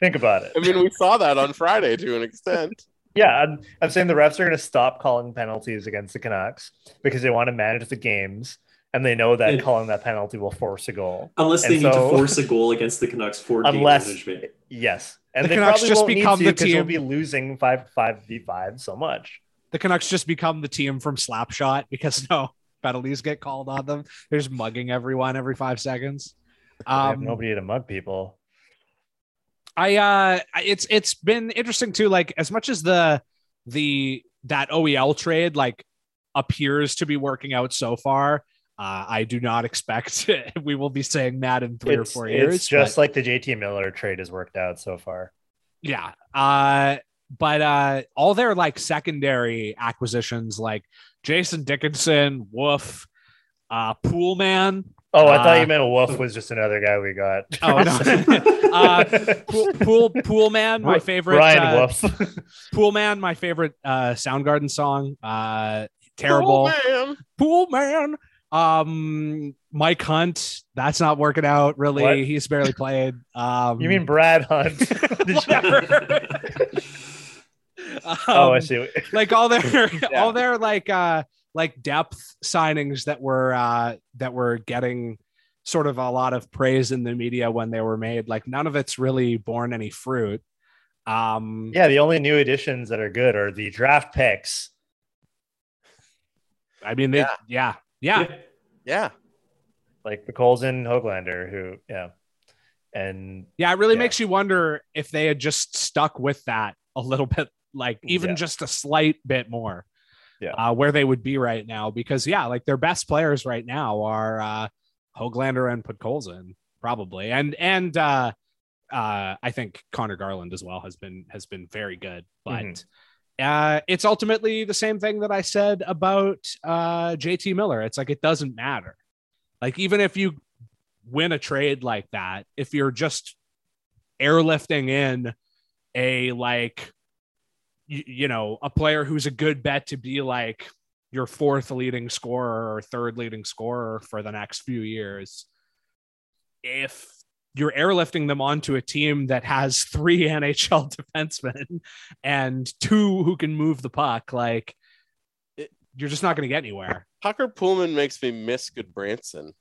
[SPEAKER 2] Think about it.
[SPEAKER 3] I mean, we saw that on Friday to an extent.
[SPEAKER 2] Yeah, I'm, I'm saying the refs are going to stop calling penalties against the Canucks because they want to manage the games and they know that
[SPEAKER 4] Yeah.
[SPEAKER 2] calling that penalty will force a goal.
[SPEAKER 4] unless they
[SPEAKER 2] And
[SPEAKER 4] need to force a goal against the Canucks for game
[SPEAKER 2] Unless-
[SPEAKER 4] management.
[SPEAKER 2] Yes, and
[SPEAKER 1] The
[SPEAKER 2] they
[SPEAKER 1] Canucks
[SPEAKER 2] probably
[SPEAKER 1] just
[SPEAKER 2] won't
[SPEAKER 1] become
[SPEAKER 2] need
[SPEAKER 1] the
[SPEAKER 2] to because we'll
[SPEAKER 1] team-
[SPEAKER 2] be losing five five v five so much.
[SPEAKER 1] The Canucks just become the team from Slapshot because no penalties get called on them. They're mugging everyone every five seconds.
[SPEAKER 2] They have
[SPEAKER 1] Um,
[SPEAKER 2] nobody to mug people.
[SPEAKER 1] I uh I- it's it's been interesting too like as much as the the that OEL trade like appears to be working out so far uh I do not expect we will be saying that in 3 or 4 years
[SPEAKER 2] it's just
[SPEAKER 1] but-
[SPEAKER 2] like the JT Miller trade has worked out so far.
[SPEAKER 1] yeah uh but uh all their like secondary acquisitions like Jason Dickinson Woof uh Pool Man
[SPEAKER 2] Oh, I thought
[SPEAKER 1] Uh,
[SPEAKER 2] you meant Wolf was just another guy we got.
[SPEAKER 1] Oh, no. uh, Pool, Pool Pool Man my favorite
[SPEAKER 2] Brian
[SPEAKER 1] uh,
[SPEAKER 2] Wolf.
[SPEAKER 1] Pool Man, my favorite uh Soundgarden song. Uh terrible.
[SPEAKER 3] Man.
[SPEAKER 1] Pool Man. Um Mike Hunt, that's not working out really.
[SPEAKER 2] What?
[SPEAKER 1] He's barely played. Um
[SPEAKER 2] you mean Brad Hunt?
[SPEAKER 1] Whatever.
[SPEAKER 2] oh, I
[SPEAKER 1] Um,
[SPEAKER 2] see.
[SPEAKER 1] like all their
[SPEAKER 2] Yeah.
[SPEAKER 1] all their like uh like depth signings that were uh that were getting sort of a lot of praise in the media when they were made like none of it's really borne any fruit um
[SPEAKER 2] Yeah, the only new additions that are good are the draft picks.
[SPEAKER 1] i mean they, yeah yeah
[SPEAKER 4] Yeah.
[SPEAKER 3] Yeah.
[SPEAKER 2] like the Colson Hoglander, who yeah, and
[SPEAKER 1] Yeah, it really
[SPEAKER 2] Yeah.
[SPEAKER 1] makes you wonder if they had just stuck with that a little bit like even
[SPEAKER 2] Yeah.
[SPEAKER 1] just a slight bit more.
[SPEAKER 2] Yeah.
[SPEAKER 1] Uh, where they would be right now, because yeah, like their best players right now are uh Hoglander and Podkolzin, probably. And and uh uh I think Connor Garland as well has been has been very good. But
[SPEAKER 2] Mhm.
[SPEAKER 1] Uh it's ultimately the same thing that I said about uh JT Miller. It's like it doesn't matter. Like even if you win a trade like that, if you're just airlifting in a like you, you know a player who's a good bet to be like your fourth leading scorer or third leading scorer for the next few years if you're airlifting them onto a team that has three NHL defensemen and two who can move the puck like it, you're just not going to get anywhere
[SPEAKER 3] Tucker Poolman makes me miss Gudbranson.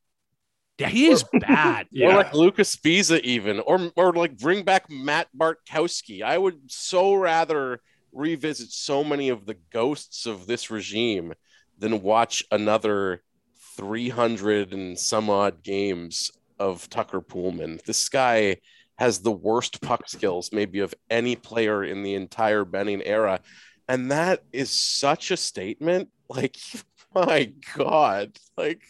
[SPEAKER 1] yeah he is bad
[SPEAKER 3] Or
[SPEAKER 4] Yeah.
[SPEAKER 3] like Luca Sbisa, even, or or like bring back Matt Bartkowski. I would so rather revisit so many of the ghosts of this regime than watch another 300 and some odd games of Tucker Poolman. This guy has the worst puck skills, maybe of any player in the entire Benning era. And that is such a statement. Like, my God. Like,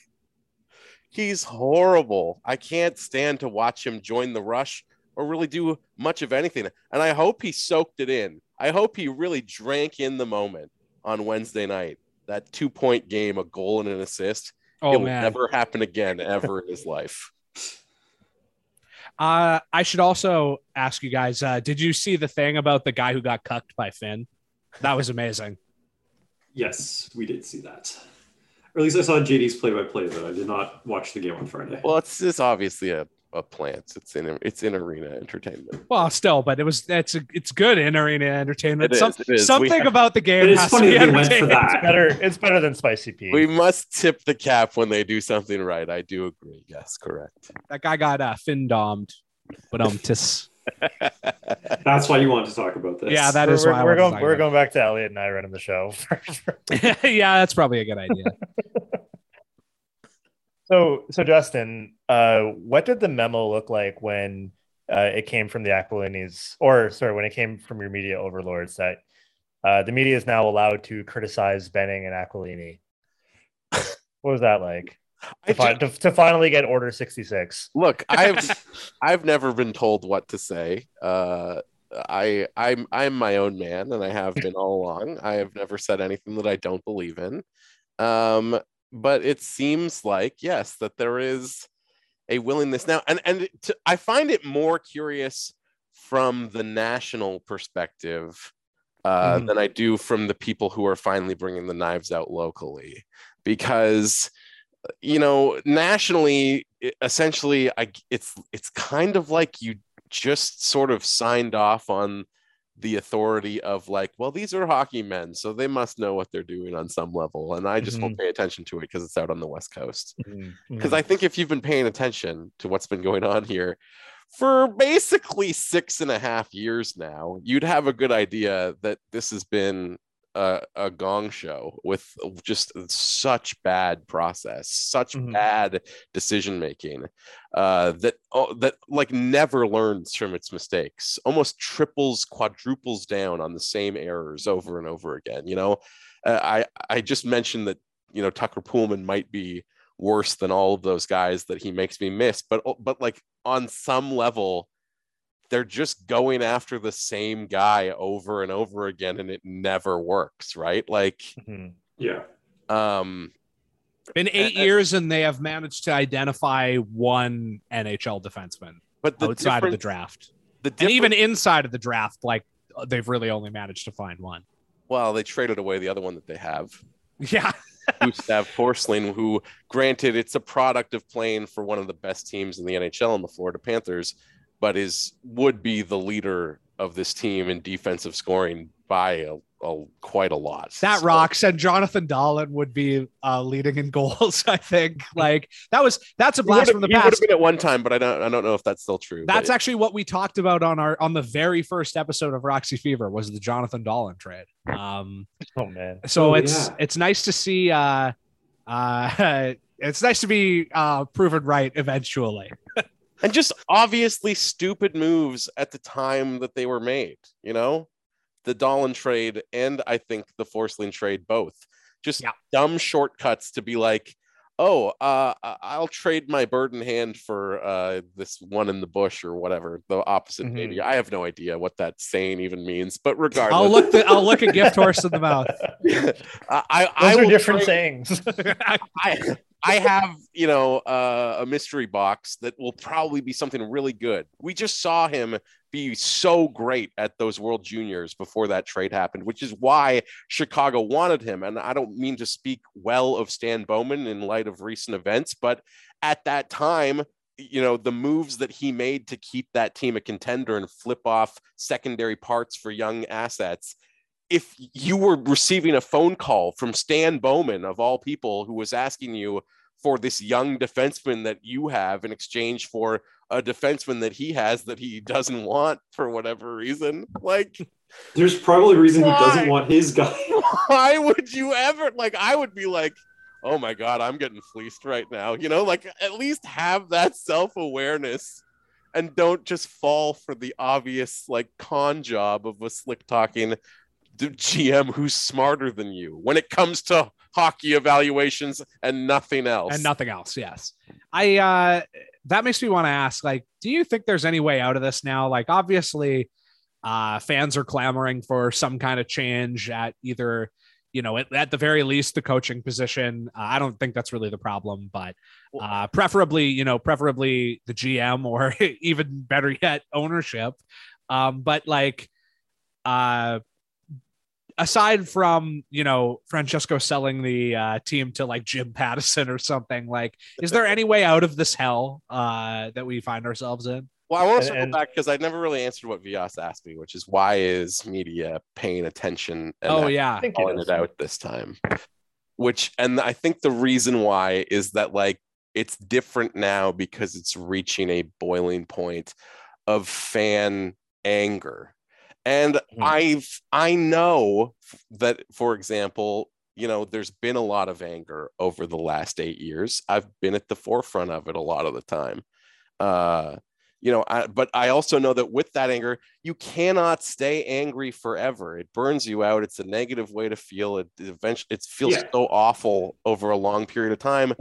[SPEAKER 3] he's horrible. I can't stand to watch him join the rush or really do much of anything. And I hope he soaked it in. I hope he really drank in the moment on Wednesday night. That two point game, a goal and an assist.
[SPEAKER 1] oh
[SPEAKER 3] it will
[SPEAKER 1] man
[SPEAKER 3] never happen again ever in his life.
[SPEAKER 1] Uh, I should also ask you guys: uh, Did you see the thing about the guy who got cucked by Finn? That was amazing.
[SPEAKER 4] Yes, we did see that. Or at least I saw JD's play-by-play, but I did not watch the game on Friday.
[SPEAKER 3] Well, it's, it's obviously a, a plant. It's in it's in arena entertainment.
[SPEAKER 1] Well, still, but it was it's a, it's good in arena entertainment.
[SPEAKER 3] It is,
[SPEAKER 1] Some-
[SPEAKER 3] it is. We
[SPEAKER 1] Something
[SPEAKER 3] have-
[SPEAKER 1] about the game
[SPEAKER 4] It is
[SPEAKER 1] has
[SPEAKER 4] funny
[SPEAKER 1] to be
[SPEAKER 4] that went for
[SPEAKER 1] entertaining.
[SPEAKER 4] that.
[SPEAKER 2] better it's better than spicy p
[SPEAKER 3] We must tip the cap when they do something right. I do agree. Yes, correct.
[SPEAKER 1] That guy got uh, Finn domed, but um, tis.
[SPEAKER 4] That's why you wanted to talk about this.
[SPEAKER 1] Yeah, that is
[SPEAKER 2] we're,
[SPEAKER 1] is
[SPEAKER 2] we're,
[SPEAKER 1] why
[SPEAKER 2] we're going we're
[SPEAKER 1] about
[SPEAKER 2] going back to elliot and i running the show
[SPEAKER 1] yeah, that's probably a good idea.
[SPEAKER 2] So so justin uh what did the memo look like when uh, it came from the Aquilinis, or sorry, when it came from your media overlords that uh, the media is now allowed to criticize Benning and Aquilini. what was that like? To, fi- to, to finally get Order 66.
[SPEAKER 3] look, I've I've never been told what to say. Uh, I I'm I'm my own man, and I have been all along. I have never said anything that I don't believe in. Um, but it seems like yes, that there is a willingness now, and and to, I find it more curious from the national perspective uh,
[SPEAKER 2] Mhm.
[SPEAKER 3] than I do from the people who are finally bringing the knives out locally, because you know nationally essentially I, it's it's kind of like you just sort of signed off on the authority of like well these are hockey men so they must know what they're doing on some level and i just won't mm-hmm. pay attention to it because it's out on the west coast. Mm-hmm, because mm-hmm. i think if you've been paying attention to what's been going on here for basically six and a half years now you'd have a good idea that this has been a, a gong show with just such bad process such
[SPEAKER 2] Mhm.
[SPEAKER 3] bad decision making uh, that oh, that like never learns from its mistakes almost triples quadruples down on the same errors over and over again you know uh, i i just mentioned that you know tucker poolman might be worse than all of those guys that he makes me miss but but like on some level they're just going after the same guy over and over again and it never works right like
[SPEAKER 2] Mhm.
[SPEAKER 4] Yeah.
[SPEAKER 3] um
[SPEAKER 1] Been eight
[SPEAKER 3] Uh, uh,
[SPEAKER 1] years, and they have managed to identify one NHL defenseman
[SPEAKER 3] but the
[SPEAKER 1] outside of the draft,
[SPEAKER 3] the
[SPEAKER 1] and even inside of the draft, like they've really only managed to find one.
[SPEAKER 3] well they traded away the other one that they have
[SPEAKER 1] Yeah,
[SPEAKER 3] Gustav Forsling, who, granted, it's a product of playing for one of the best teams in the NHL in the Florida Panthers, but is would be the leader of this team in defensive scoring by a, a quite a lot.
[SPEAKER 1] that
[SPEAKER 3] So-
[SPEAKER 1] rocks. And Jonathan Dahlen would be uh, leading in goals. I think like that was that's a blast from the
[SPEAKER 3] he would
[SPEAKER 1] past.
[SPEAKER 3] have been at one time, but I don't. I don't know if that's still true.
[SPEAKER 1] That's
[SPEAKER 3] but
[SPEAKER 1] actually what we talked about on our on the very first episode of Roxy Fever was the Jonathan Dahlen trade. Um,
[SPEAKER 2] Oh, man.
[SPEAKER 1] so
[SPEAKER 4] Oh,
[SPEAKER 1] it's
[SPEAKER 4] yeah.
[SPEAKER 1] it's nice to see. Uh, uh, it's nice to be uh, proven right eventually.
[SPEAKER 3] And just obviously stupid moves at the time that they were made. You know, the Dahlen trade and I think the Forsling trade both. Just
[SPEAKER 1] Yeah.
[SPEAKER 3] dumb shortcuts to be like, oh, uh, I- I'll trade my bird in hand for uh, this one in the bush or whatever, the opposite
[SPEAKER 2] Mhm.
[SPEAKER 3] media. I have no idea what that saying even means, but regardless,
[SPEAKER 1] I'll look the I'll look a gift horse in the mouth.
[SPEAKER 3] I, I, I
[SPEAKER 2] Those are different
[SPEAKER 3] trade-
[SPEAKER 2] sayings.
[SPEAKER 3] I I have you know uh, a mystery box that will probably be something really good. We just saw him be so great at those World Juniors before that trade happened, which is why Chicago wanted him. And I don't mean to speak well of Stan Bowman in light of recent events, but at that time. You know, the moves that he made to keep that team a contender and flip off secondary parts for young assets if you were receiving a phone call from Stan Bowman of all people who was asking you for this young defenseman that you have in exchange for a defenseman that he has that he doesn't want for whatever reason like
[SPEAKER 4] There's probably a reason he doesn't want his guy.
[SPEAKER 3] why would you ever like i would be like oh my god i'm getting fleeced right now you know like at least have that self-awareness and don't just fall for the obvious like con job of a slick talking d- gm who's smarter than you when it comes to hockey evaluations and nothing else
[SPEAKER 1] and nothing else. Yes, I. uh That makes me want to ask, like, do you think there's any way out of this now? Like, obviously, uh fans are clamoring for some kind of change at either, you know, at, at the very least, the coaching position. Uh, I don't think that's really the problem, but uh preferably, you know, preferably the GM or even better yet, ownership. Um, but like, uh aside from you know Francesco selling the uh, team to like Jim Pattison or something, like is there any way out of this hell uh, that we find ourselves in?
[SPEAKER 3] Well, I want to circle
[SPEAKER 2] and-
[SPEAKER 3] back because I never really answered what Vyas asked me, which is why is media paying attention and
[SPEAKER 1] oh yeah,
[SPEAKER 2] I think he
[SPEAKER 3] calling
[SPEAKER 2] does.
[SPEAKER 3] it out this time? Which, and I think the reason why is that like it's different now because it's reaching a boiling point of fan anger. And
[SPEAKER 2] Mhm.
[SPEAKER 3] I've I know that, for example, you know, there's been a lot of anger over the last eight years. I've been at the forefront of it a lot of the time. Uh, you know, I, but I also know that with that anger, you cannot stay angry forever. It burns you out. It's a negative way to feel. It, it eventually it feels
[SPEAKER 4] Yeah.
[SPEAKER 3] so awful over a long period of time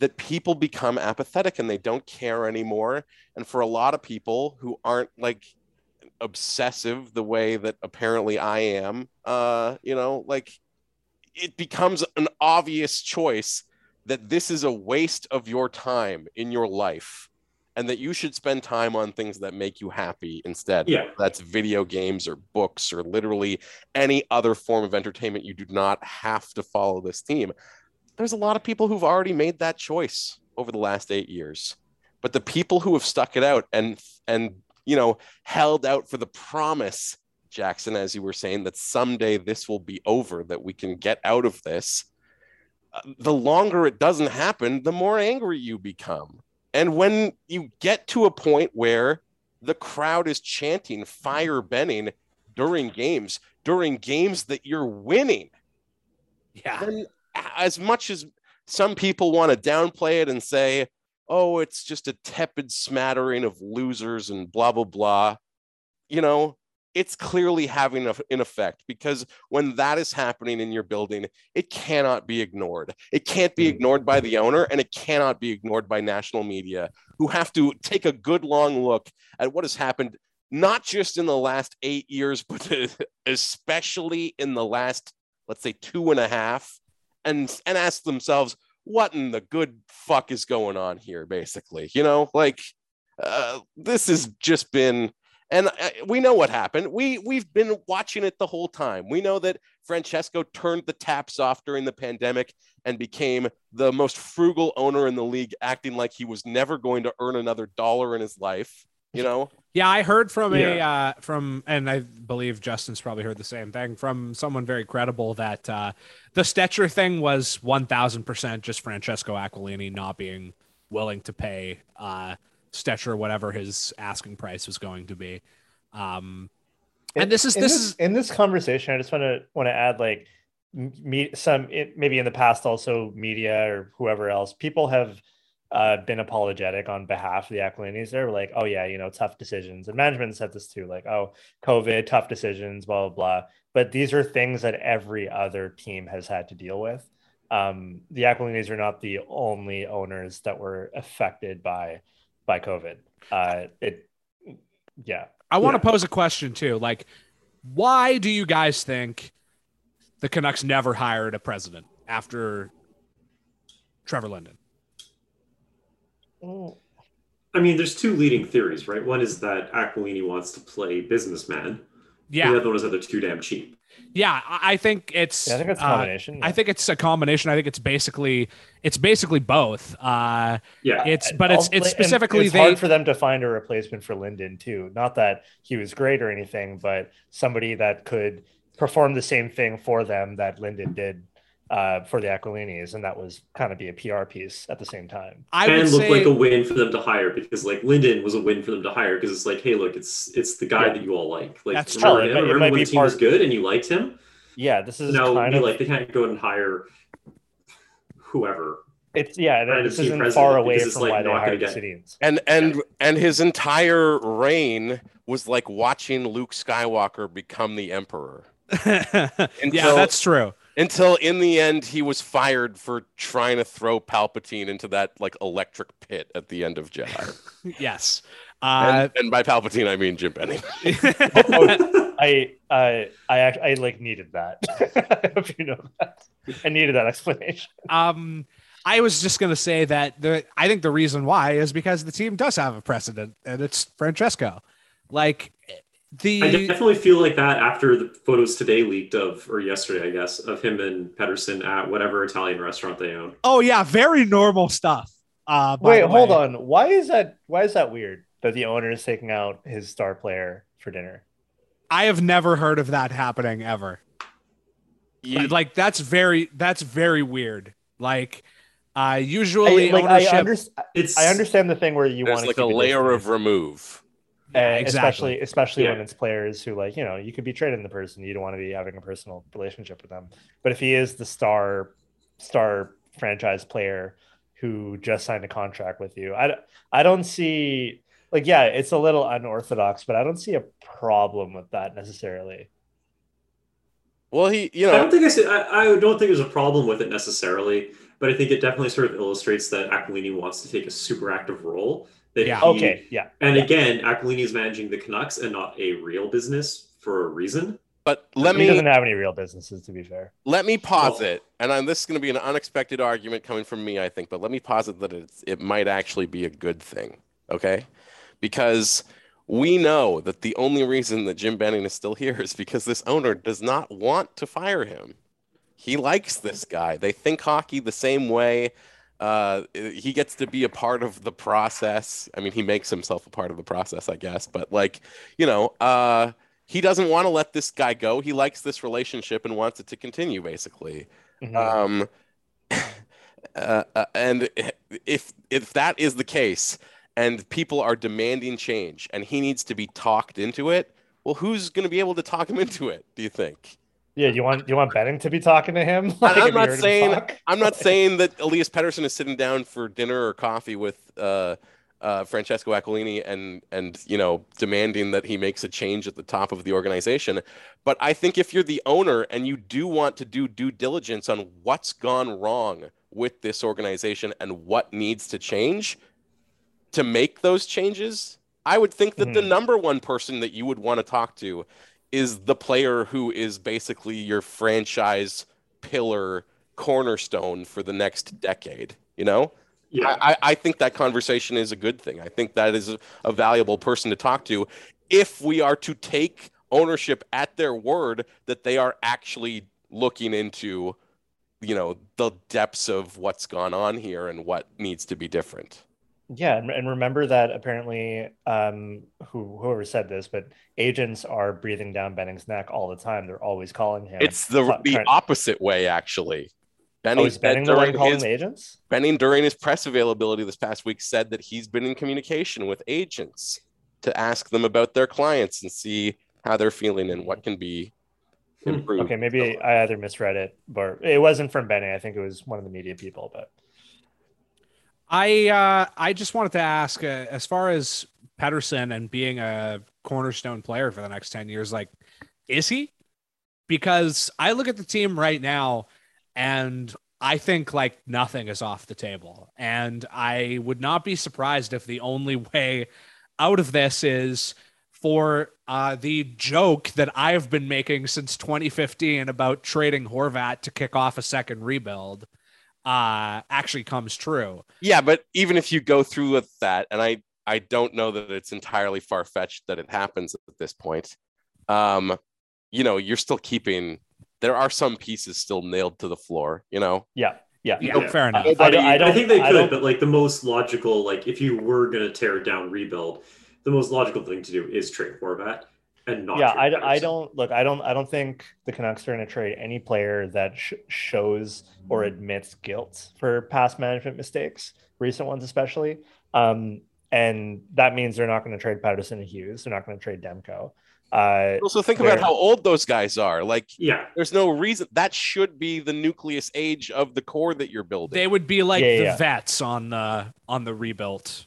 [SPEAKER 3] that people become apathetic and they don't care anymore. And for a lot of people who aren't like obsessive the way that apparently I am, uh, you know, like it becomes an obvious choice that this is a waste of your time in your life and that you should spend time on things that make you happy instead.
[SPEAKER 4] Yeah.
[SPEAKER 3] That's video games or books or literally any other form of entertainment. You do not have to follow this theme. There's a lot of people who've already made that choice over the last eight years. But the people who have stuck it out and and you know held out for the promise, Jackson, as you were saying, that someday this will be over, that we can get out of this. uh, The longer it doesn't happen, the more angry you become. And when you get to a point where the crowd is chanting fire Benning during games, during games that you're winning,
[SPEAKER 1] yeah,
[SPEAKER 3] then as much as some people want to downplay it and say, oh, it's just a tepid smattering of losers and blah, blah, blah, you know, it's clearly having an effect because when that is happening in your building, it cannot be ignored. It can't be
[SPEAKER 4] Mhm.
[SPEAKER 3] ignored by the owner and it cannot be ignored by national media who have to take a good long look at what has happened, not just in the last eight years, but especially in the last, let's say, two and a half, and and ask themselves, what in the good fuck is going on here? Basically, you know, like uh, this has just been. And uh, we know what happened. We we've been watching it the whole time. We know that Francesco turned the taps off during the pandemic and became the most frugal owner in the league, acting like he was never going to earn another dollar in his life. You know,
[SPEAKER 1] yeah. I heard from a uh, from, and I believe Justin's probably heard the same thing from someone very credible that uh, the Stecher thing was one thousand percent just Francesco Aquilini not being willing to pay uh, Stecher whatever his asking price was going to be. Um, and this is
[SPEAKER 2] in
[SPEAKER 1] this is
[SPEAKER 2] in this conversation. I just want to want to add like m- me some it, maybe in the past also media or whoever else people have uh, been apologetic on behalf of the Aquilinis. They're like, oh yeah, you know, tough decisions. And management said this too, like, oh, COVID, tough decisions, blah blah blah. But these are things that every other team has had to deal with. Um, the Aquilinis are not the only owners that were affected by by COVID. Uh, it, yeah,
[SPEAKER 1] I want to
[SPEAKER 4] Yeah.
[SPEAKER 1] pose a question too. Like, why do you guys think the Canucks never hired a president after Trevor Linden?
[SPEAKER 4] I mean, there's two leading theories, right? One is that Aquilini wants to play businessman.
[SPEAKER 1] Yeah,
[SPEAKER 4] The other one is that they're too damn cheap.
[SPEAKER 1] yeah. I I think it's.
[SPEAKER 2] yeah, I think it's a
[SPEAKER 1] uh,
[SPEAKER 2] combination.
[SPEAKER 1] I think it's a combination. I think it's basically it's basically both. Uh,
[SPEAKER 4] Yeah.
[SPEAKER 1] it's but it's it's specifically
[SPEAKER 2] it's
[SPEAKER 1] they.
[SPEAKER 2] hard for them to find a replacement for Linden too. Not that he was great or anything, but somebody that could perform the same thing for them that Linden did uh, for the Aquilinis, and that was kind of be a PR piece at the same time.
[SPEAKER 1] I would
[SPEAKER 4] and look
[SPEAKER 1] say
[SPEAKER 4] like a win for them to hire because like Linden was a win for them to hire because it's like, hey, look, it's it's the guy
[SPEAKER 2] Yeah.
[SPEAKER 4] that you all like. Like
[SPEAKER 1] That's
[SPEAKER 4] remember,
[SPEAKER 2] true. It
[SPEAKER 4] him?
[SPEAKER 2] it
[SPEAKER 4] remember
[SPEAKER 2] might
[SPEAKER 4] when
[SPEAKER 2] be
[SPEAKER 4] the team was good and you liked him?
[SPEAKER 2] Yeah, this is
[SPEAKER 4] No,
[SPEAKER 2] kind
[SPEAKER 4] you
[SPEAKER 2] of
[SPEAKER 4] like they can't go and hire whoever.
[SPEAKER 2] it's yeah.
[SPEAKER 4] Random
[SPEAKER 2] This isn't far away
[SPEAKER 4] because it's,
[SPEAKER 2] from
[SPEAKER 4] like,
[SPEAKER 2] why they
[SPEAKER 4] not gonna
[SPEAKER 2] hired
[SPEAKER 4] get-
[SPEAKER 2] Sedins.
[SPEAKER 3] And and and his entire reign was like watching Luke Skywalker become the emperor.
[SPEAKER 1] yeah,
[SPEAKER 3] Until-
[SPEAKER 1] that's true.
[SPEAKER 3] Until in the end he was fired for trying to throw Palpatine into that like electric pit at the end of Jedi.
[SPEAKER 1] Yes. Uh,
[SPEAKER 3] and, and by Palpatine I mean Jim Benning.
[SPEAKER 2] Oh, I I I I like needed that. I hope you know that. I needed that explanation.
[SPEAKER 1] um, I was just gonna say that the I think the reason why is because the team does have a precedent, and it's Francesco. Like the
[SPEAKER 4] I definitely feel like that after the photos today leaked of, or yesterday, I guess, of him and Pettersson at whatever Italian restaurant they own.
[SPEAKER 1] oh yeah, very normal stuff. Uh, by
[SPEAKER 2] Wait, hold on. Why is that? Why is that weird that the owner is taking out his star player for dinner?
[SPEAKER 1] I have never heard of that happening ever.
[SPEAKER 3] You-
[SPEAKER 1] like that's very that's very weird. Like uh usually
[SPEAKER 2] I, like,
[SPEAKER 1] ownership
[SPEAKER 2] I, under,
[SPEAKER 4] It's
[SPEAKER 2] I understand the thing where you
[SPEAKER 3] there's
[SPEAKER 2] want
[SPEAKER 3] like
[SPEAKER 2] to
[SPEAKER 3] a layer of remove.
[SPEAKER 1] Yeah,
[SPEAKER 2] uh,
[SPEAKER 1] exactly.
[SPEAKER 2] especially especially when
[SPEAKER 4] Yeah.
[SPEAKER 2] it's players who like you know you could be trading the person you don't want to be having a personal relationship with them but if he is the star star franchise player who just signed a contract with you i, don't- I don't see like yeah it's a little unorthodox but i don't see a problem with that necessarily
[SPEAKER 3] Well, he, you know I
[SPEAKER 4] don't think I, see, I I don't think there's a problem with it necessarily, but I think it definitely sort of illustrates that Aquilini wants to take a super active role. That
[SPEAKER 1] Yeah.
[SPEAKER 4] he-
[SPEAKER 2] okay yeah
[SPEAKER 4] And
[SPEAKER 2] yeah.
[SPEAKER 4] again, Aquilini is managing the Canucks and not a real business for a reason.
[SPEAKER 3] but let
[SPEAKER 2] he
[SPEAKER 3] me He
[SPEAKER 2] doesn't have any real businesses to be fair
[SPEAKER 3] let me pause
[SPEAKER 4] Well-
[SPEAKER 3] it, and I'm, this is going to be an unexpected argument coming from me, I think. But let me posit that it's, it might actually be a good thing, okay? Because we know that the only reason that Jim Benning is still here is because this owner does not want to fire him. He likes this guy. They think hockey the same way. Uh, he gets to be a part of the process. I mean, he makes himself a part of the process, I guess. But like, you know, uh, he doesn't want to let this guy go. He likes this relationship and wants it to continue, basically.
[SPEAKER 2] Mhm.
[SPEAKER 3] Um, uh, uh, and if if that is the case, and people are demanding change, and he needs to be talked into it, well, who's going to be able to talk him into it? Do you think?
[SPEAKER 2] Yeah you want you want benning to be talking to him
[SPEAKER 3] I'm not saying- I'm not saying that Elias Pettersson is sitting down for dinner or coffee with uh, uh, Francesco Aquilini and and you know demanding that he makes a change at the top of the organization. But I think if you're the owner and you do want to do due diligence on what's gone wrong with this organization and what needs to change to make those changes, I would think that the
[SPEAKER 2] Mhm.
[SPEAKER 3] number one person that you would want to talk to is the player who is basically your franchise pillar cornerstone for the next decade. You know,
[SPEAKER 4] Yeah.
[SPEAKER 3] I, I- think that conversation is a good thing. I think that is a valuable person to talk to if we are to take ownership at their word that they are actually looking into, you know, the depths of what's gone on here and what needs to be different.
[SPEAKER 2] Yeah, and, and remember that apparently, um, who whoever said this, but agents are breathing down Benning's neck all the time. They're always calling him.
[SPEAKER 3] It's the the opposite way, actually. Benning,
[SPEAKER 2] Oh, is Benning the one
[SPEAKER 3] during
[SPEAKER 2] calling
[SPEAKER 3] his-
[SPEAKER 2] the agents?
[SPEAKER 3] Benning, during his press availability this past week, said that he's been in communication with agents to ask them about their clients and see how they're feeling and what can be
[SPEAKER 4] Hmm.
[SPEAKER 3] improved.
[SPEAKER 2] Okay, maybe I either misread it, but it wasn't from Benning. I think it was one of the media people. But
[SPEAKER 1] I uh, I just wanted to ask, uh, as far as Pettersson and being a cornerstone player for the next ten years, like, is he? Because I look at the team right now, and I think like nothing is off the table, and I would not be surprised if the only way out of this is for uh, the joke that I've been making since 2015 about trading Horvat to kick off a second rebuild uh, actually comes true.
[SPEAKER 3] Yeah, but even if you go through with that, and I I don't know that it's entirely far fetched that it happens at this point. Um, you know, you're still keeping. There are some pieces still nailed to the floor. You know,
[SPEAKER 2] Yeah, yeah.
[SPEAKER 1] Yeah,
[SPEAKER 4] Yeah.
[SPEAKER 1] fair enough.
[SPEAKER 2] I, I don't, I don't
[SPEAKER 4] I think they could, but like the most logical, like if you were gonna tear it down, rebuild, the most logical thing to do is trade Horvat and not.
[SPEAKER 2] yeah, I, I don't look. I don't. I don't think the Canucks are going to trade any player that sh- shows or admits guilt for past management mistakes, recent ones especially. Um, and that means they're not going to trade Pettersson and Hughes. They're not going to trade Demko. Uh,
[SPEAKER 3] also think about how old those guys are. Like,
[SPEAKER 4] Yeah,
[SPEAKER 3] there's no reason that should be the nucleus age of the core that you're building.
[SPEAKER 1] They would be like
[SPEAKER 2] Yeah,
[SPEAKER 1] the
[SPEAKER 2] yeah.
[SPEAKER 1] vets on the on the rebuilt.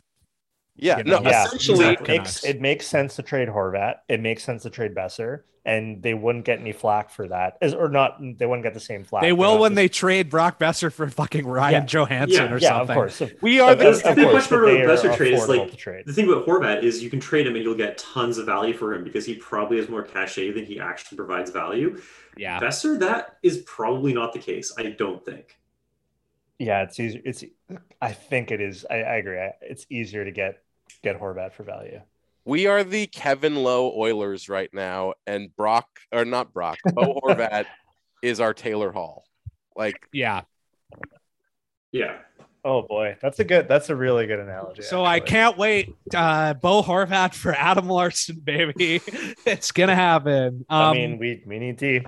[SPEAKER 3] Yeah,
[SPEAKER 1] you
[SPEAKER 3] no,
[SPEAKER 2] yeah,
[SPEAKER 3] essentially,
[SPEAKER 2] it makes it makes sense to trade Horvat. It makes sense to trade Boeser, and they wouldn't get any flack for that, As- or not. They wouldn't get the same flack.
[SPEAKER 1] They will when
[SPEAKER 2] just-
[SPEAKER 1] they trade Brock Boeser for fucking Ryan
[SPEAKER 2] Yeah.
[SPEAKER 1] Johansen
[SPEAKER 4] Yeah,
[SPEAKER 1] or
[SPEAKER 2] Yeah,
[SPEAKER 1] something.
[SPEAKER 2] of course.
[SPEAKER 3] We are
[SPEAKER 2] of-
[SPEAKER 3] the
[SPEAKER 4] That's
[SPEAKER 2] of
[SPEAKER 4] the
[SPEAKER 2] course,
[SPEAKER 4] much
[SPEAKER 2] but
[SPEAKER 4] more
[SPEAKER 2] they
[SPEAKER 4] Boeser
[SPEAKER 2] are
[SPEAKER 4] trade is, like,
[SPEAKER 2] trade.
[SPEAKER 4] the thing about Horvat is you can trade him and you'll get tons of value for him because he probably has more cachet than he actually provides value.
[SPEAKER 1] Yeah.
[SPEAKER 4] Boeser, that is probably not the case. I don't think.
[SPEAKER 2] Yeah, it's easier. It's. I think it is. I, I agree. I- It's easier to get get Horvat for value.
[SPEAKER 3] we are the Kevin Lowe Oilers right now, and Brock or not Brock, Bo Horvat is our Taylor Hall. Like,
[SPEAKER 1] Yeah.
[SPEAKER 4] Yeah.
[SPEAKER 2] Oh boy, that's a good. That's a really good analogy.
[SPEAKER 1] So I can't wait. Uh, Bo Horvat for Adam Larsson, baby. it's gonna happen. Um,
[SPEAKER 2] I mean, we we need D.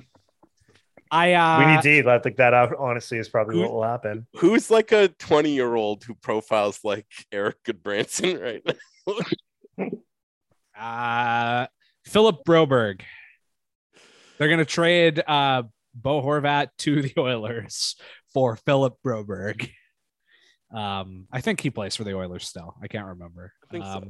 [SPEAKER 1] I uh,
[SPEAKER 2] we need D. I think that out. Honestly, is probably
[SPEAKER 3] who-
[SPEAKER 2] what will happen.
[SPEAKER 3] who's like a 20 year old who profiles like Erik Gudbranson right now?
[SPEAKER 1] uh, Philip Broberg. They're gonna trade uh, Bo Horvat to the Oilers for Philip Broberg. Um, I think he plays for the Oilers still. I can't remember.
[SPEAKER 3] I think so.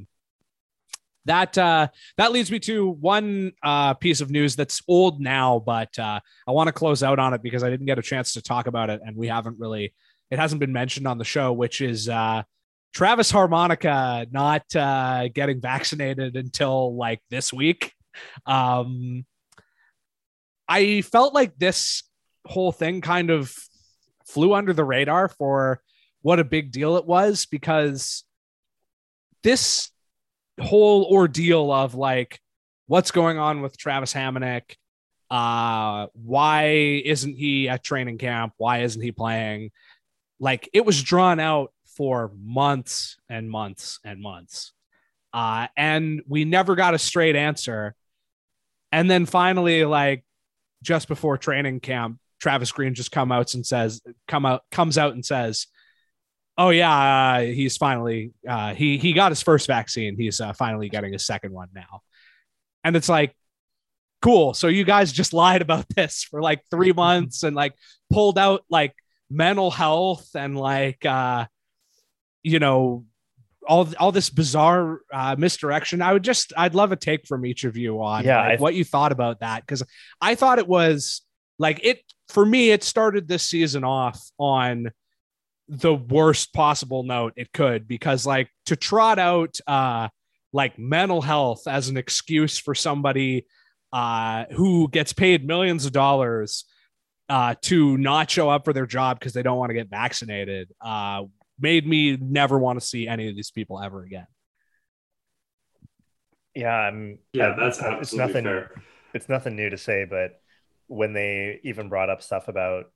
[SPEAKER 1] That uh, that leads me to one uh, piece of news that's old now, but uh, I want to close out on it because I didn't get a chance to talk about it, and we haven't really. It hasn't been mentioned on the show, which is uh, Travis Hamonic not uh, getting vaccinated until like this week. Um, I felt like this whole thing kind of flew under the radar for what a big deal it was because this whole ordeal of like what's going on with Travis Hamonic, uh, why isn't he at training camp? Why isn't he playing? Like it was drawn out for months and months and months. Uh, and we never got a straight answer. And then finally, like just before training camp, Travis Green just come out and says, come out, comes out and says, "Oh yeah, uh, he's finally uh, he he got his first vaccine. He's uh, finally getting his second one now." And it's like, cool. So you guys just lied about this for like three months and like pulled out like mental health and like uh, you know all all this bizarre uh, misdirection. I would just I'd love a take from each of you on
[SPEAKER 2] Yeah,
[SPEAKER 1] like, what you thought about that because I thought it was like it for me. It started this season off on the worst possible note it could because like to trot out uh like mental health as an excuse for somebody uh who gets paid millions of dollars uh to not show up for their job because they don't want to get vaccinated uh made me never want to see any of these people ever again
[SPEAKER 2] Yeah, I'm.
[SPEAKER 4] Yeah,
[SPEAKER 2] I-
[SPEAKER 4] that's
[SPEAKER 2] it's nothing.
[SPEAKER 4] fair.
[SPEAKER 2] It's nothing new to say, but when they even brought up stuff about,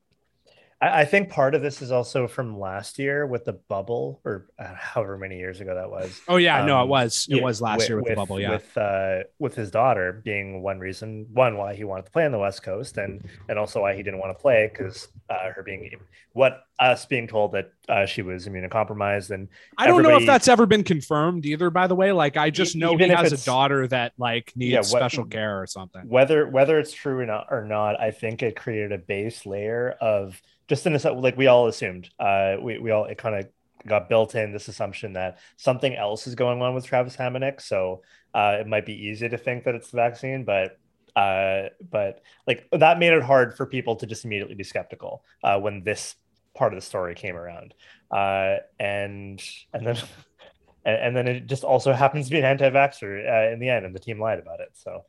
[SPEAKER 2] I, I think part of this is also from last year with the bubble, or uh, however many years ago that was.
[SPEAKER 1] oh yeah no it
[SPEAKER 2] Um,
[SPEAKER 1] was it was last year with, the bubble yeah
[SPEAKER 2] with uh with his daughter being one reason one why he wanted to play on the west coast and and also why he didn't want to play because uh her being what us being told that uh, she was immunocompromised and
[SPEAKER 1] I don't know if that's ever been confirmed either. By the way, like I just know he has a daughter that like needs
[SPEAKER 2] Yeah, what-
[SPEAKER 1] special care or something.
[SPEAKER 2] whether whether it's true or not or not i think it created a base layer of just in a like we all assumed uh we, we all it kind of got built in this assumption that something else is going on with Travis Hamonic. So uh, it might be easy to think that it's the vaccine, but uh, but like that made it hard for people to just immediately be skeptical uh, when this part of the story came around. Uh, and and then and, and then it just also happens to be an anti-vaxxer uh, in the end, and the team lied about it. So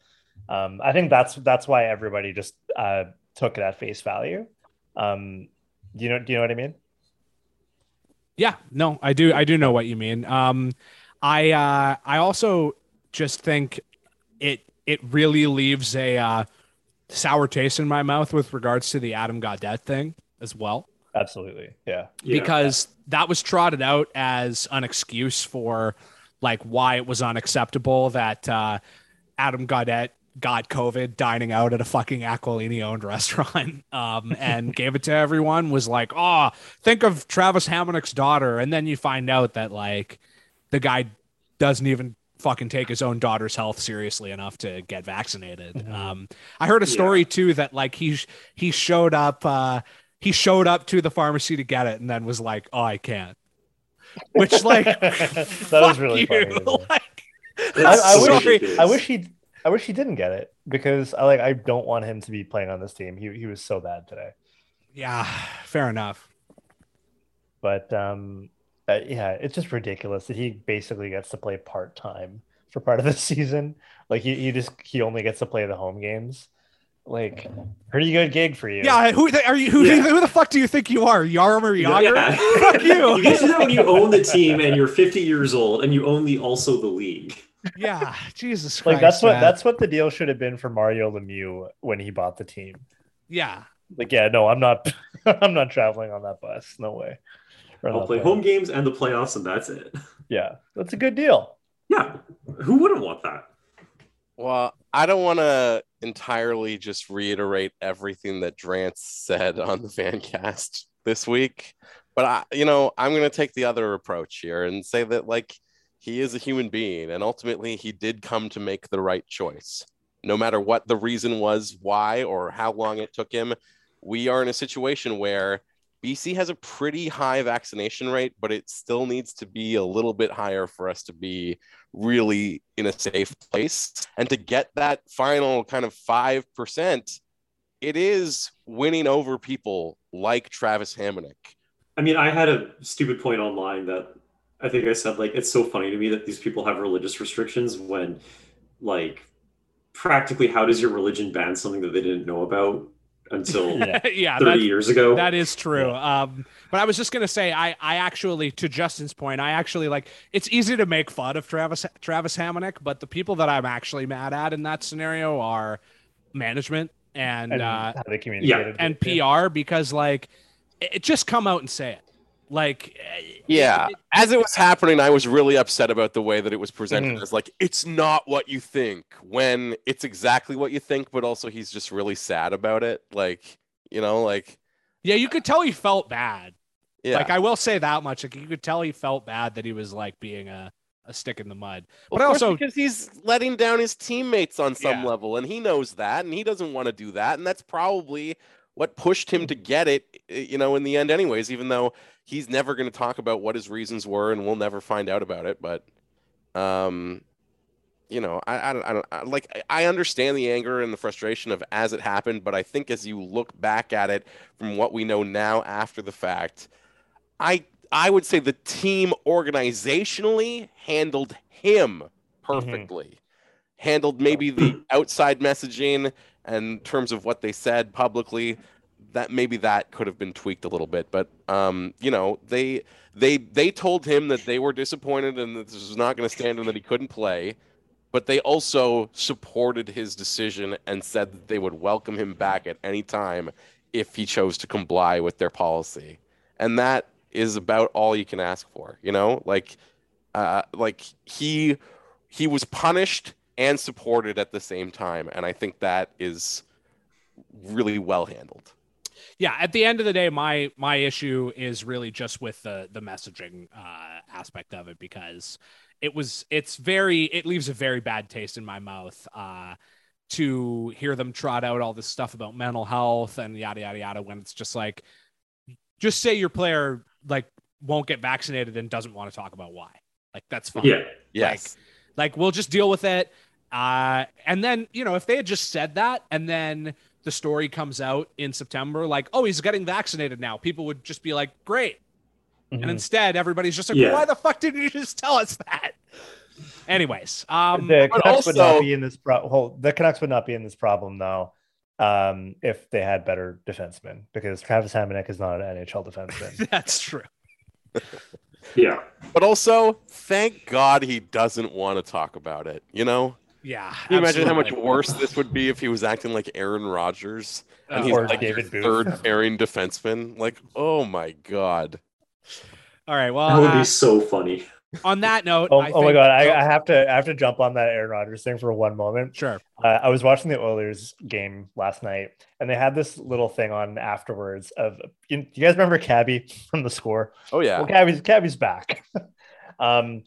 [SPEAKER 2] um, I think that's that's why everybody just uh, took it at face value. Um, do you know? Do you know what I mean?
[SPEAKER 1] Yeah, no, I do. I do know what you mean. Um, I uh, I also just think it it really leaves a uh, sour taste in my mouth with regards to the Adam Gaudette thing as well,
[SPEAKER 2] Absolutely. Yeah.
[SPEAKER 4] Yeah.
[SPEAKER 1] because that was trotted out as an excuse for like why it was unacceptable that uh, Adam Gaudette got COVID dining out at a fucking Aquilini owned restaurant um, and gave it to everyone was like, oh, think of Travis Hamonic's daughter. And then you find out that like the guy doesn't even fucking take his own daughter's health seriously enough to get vaccinated. Um, I heard a story too that like he he showed up uh, he showed up to the pharmacy to get it and then was like, oh, I can't. Which like
[SPEAKER 2] that was really
[SPEAKER 1] you.
[SPEAKER 2] funny.
[SPEAKER 1] like,
[SPEAKER 2] I, I
[SPEAKER 4] so
[SPEAKER 2] wish. I wish he I wish he didn't get it because I like I don't want him to be playing on this team. He he was so bad today.
[SPEAKER 1] yeah, fair enough.
[SPEAKER 2] But um uh, yeah, it's just ridiculous that he basically gets to play part time for part of the season. Like he, he just he only gets to play the home games. Like pretty good gig for you.
[SPEAKER 1] Yeah, who are you? Who,
[SPEAKER 4] Yeah.
[SPEAKER 1] who the fuck do you think you are, Jaromir Jagr?
[SPEAKER 4] Yeah.
[SPEAKER 1] Fuck you.
[SPEAKER 4] you get to that when you own the team and you're 50 years old and you own the also the league.
[SPEAKER 1] Yeah, Jesus Christ.
[SPEAKER 2] Like that's what
[SPEAKER 1] man.
[SPEAKER 2] that's what the deal should have been for Mario Lemieux when he bought the team.
[SPEAKER 1] yeah.
[SPEAKER 2] Like, yeah, no, I'm not I'm not traveling on that bus. No way. Or
[SPEAKER 4] I'll play
[SPEAKER 2] plane.
[SPEAKER 4] home games and the playoffs, and that's it.
[SPEAKER 2] Yeah, that's a good deal.
[SPEAKER 4] Yeah, who wouldn't want that?
[SPEAKER 3] Well, I don't want to entirely just reiterate everything that Drance said on the Fancast this week, but I, you know, I'm going to take the other approach here and say that like he is a human being, and ultimately he did come to make the right choice, no matter what the reason was, why or how long it took him. We are in a situation where BC has a pretty high vaccination rate, but it still needs to be a little bit higher for us to be really in a safe place. And to get that final kind of 5%, it is winning over people like Travis Hamonic.
[SPEAKER 4] I mean, I had a stupid point online that I think I said like it's so funny to me that these people have religious restrictions when like practically how does your religion ban something that they didn't know about until
[SPEAKER 2] Yeah.
[SPEAKER 1] yeah,
[SPEAKER 4] 30
[SPEAKER 1] that,
[SPEAKER 4] years ago?
[SPEAKER 1] that is true. Um, but I was just gonna say, I, I actually, to Justin's point, I actually like. It's easy to make fun of Travis Travis Hamonic, but the people that I'm actually mad at in that scenario are management and,
[SPEAKER 2] And
[SPEAKER 1] uh,
[SPEAKER 2] how they communicated.
[SPEAKER 1] and
[SPEAKER 2] with you.
[SPEAKER 1] PR because like, it, it just come out and say it. Like, eh,
[SPEAKER 3] Yeah.
[SPEAKER 1] it-
[SPEAKER 3] As it was happening, I was really upset about the way that it was presented
[SPEAKER 2] Mhm.
[SPEAKER 3] as like, it's not what you think, when it's exactly what you think, but also he's just really sad about it. Like, you know, like,
[SPEAKER 1] yeah, you could tell he felt bad.
[SPEAKER 3] yeah.
[SPEAKER 1] Like I will say that much. Like you could tell he felt bad that he was like being a, a stick in the mud.
[SPEAKER 3] Well,
[SPEAKER 1] But
[SPEAKER 3] of
[SPEAKER 1] also-
[SPEAKER 3] because he's letting down his teammates on some
[SPEAKER 1] Yeah.
[SPEAKER 3] level, and he knows that, and he doesn't want to do that, and that's probably what pushed him to get it. eh, You know, in the end, anyways. Even though he's never going to talk about what his reasons were, and we'll never find out about it. But, um, you know, I, I don't, I don't I, like. I- understand the anger and the frustration of as it happened, but I think as you look back at it from what we know now after the fact, I I would say the team organizationally handled him perfectly. Handled maybe the outside messaging and in terms of what they said publicly, that maybe that could have been tweaked a little bit. But um, you know, they they they told him that they were disappointed and that this was not going to stand and that he couldn't play. But they also supported his decision and said that they would welcome him back at any time if he chose to comply with their policy. And that is about all you can ask for, you know? Like uh like he he was punished and supported at the same time and I think that is really well handled.
[SPEAKER 1] Yeah at the end of the day my my issue is really just with the the messaging uh aspect of it because it was it's very it leaves a very bad taste in my mouth uh to hear them trot out all this stuff about mental health and yada yada yada when it's just like just say your player like won't get vaccinated and doesn't want to talk about why. Like that's fine.
[SPEAKER 4] Yeah.
[SPEAKER 3] Yes.
[SPEAKER 1] Like we'll just deal with it. Uh, and then you know if they had just said that and then the story comes out in September, like oh he's getting vaccinated now, people would just be like great.
[SPEAKER 2] Mhm.
[SPEAKER 1] And instead everybody's just like
[SPEAKER 4] Yeah.
[SPEAKER 1] why the fuck didn't you just tell us that? Anyways, um,
[SPEAKER 2] the
[SPEAKER 3] but
[SPEAKER 2] Canucks would not be in this pro- well, the Canucks would not be in this problem though um, if they had better defensemen because Travis Hamonic is not an NHL defenseman.
[SPEAKER 1] that's true.
[SPEAKER 4] Yeah.
[SPEAKER 3] But also, thank God he doesn't want to talk about it. You know?
[SPEAKER 1] Yeah.
[SPEAKER 3] Can you imagine how much worse this would be if he was acting like Aaron Rodgers and
[SPEAKER 1] Oh,
[SPEAKER 3] he's like
[SPEAKER 2] David Booth.
[SPEAKER 3] third pairing defenseman? Like, oh my God.
[SPEAKER 1] All right. Well, that
[SPEAKER 4] would
[SPEAKER 1] uh,
[SPEAKER 4] be so funny.
[SPEAKER 1] on that note,
[SPEAKER 2] Oh,
[SPEAKER 1] I
[SPEAKER 2] oh my god, I, I have to I have to jump on that Aaron Rodgers thing for one moment.
[SPEAKER 1] sure.
[SPEAKER 2] Uh, I was watching the Oilers game last night, and they had this little thing on afterwards of you, you guys remember Cabbie from the score?
[SPEAKER 3] Oh yeah.
[SPEAKER 2] Well, Cabbie's Cabbie's back. um,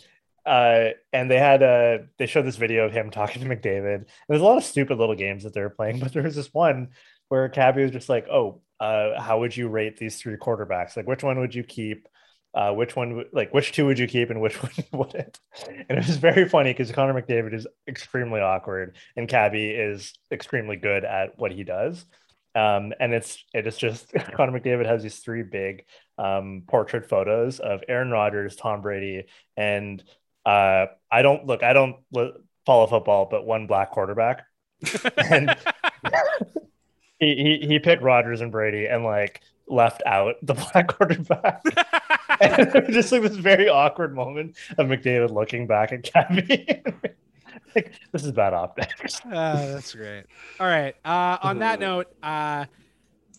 [SPEAKER 2] uh, and they had uh they showed this video of him talking to McDavid. There's a lot of stupid little games that they were playing, but there was this one where Cabbie was just like, "Oh, uh, how would you rate these three quarterbacks? Like, which one would you keep? Uh, which one, like, which two would you keep, and which one wouldn't?" And it was very funny because Connor McDavid is extremely awkward, and Cabbie is extremely good at what he does. Um, and it's it is just Connor McDavid has these three big um, portrait photos of Aaron Rodgers, Tom Brady, and uh, I don't look, I don't lo- follow football, but one black quarterback. and he, he he picked Rodgers and Brady and like left out the black quarterback. and just like this very awkward moment of McDavid looking back at Cabbie. like this is bad optics.
[SPEAKER 1] Uh, that's great. All right. Uh, on that note, uh,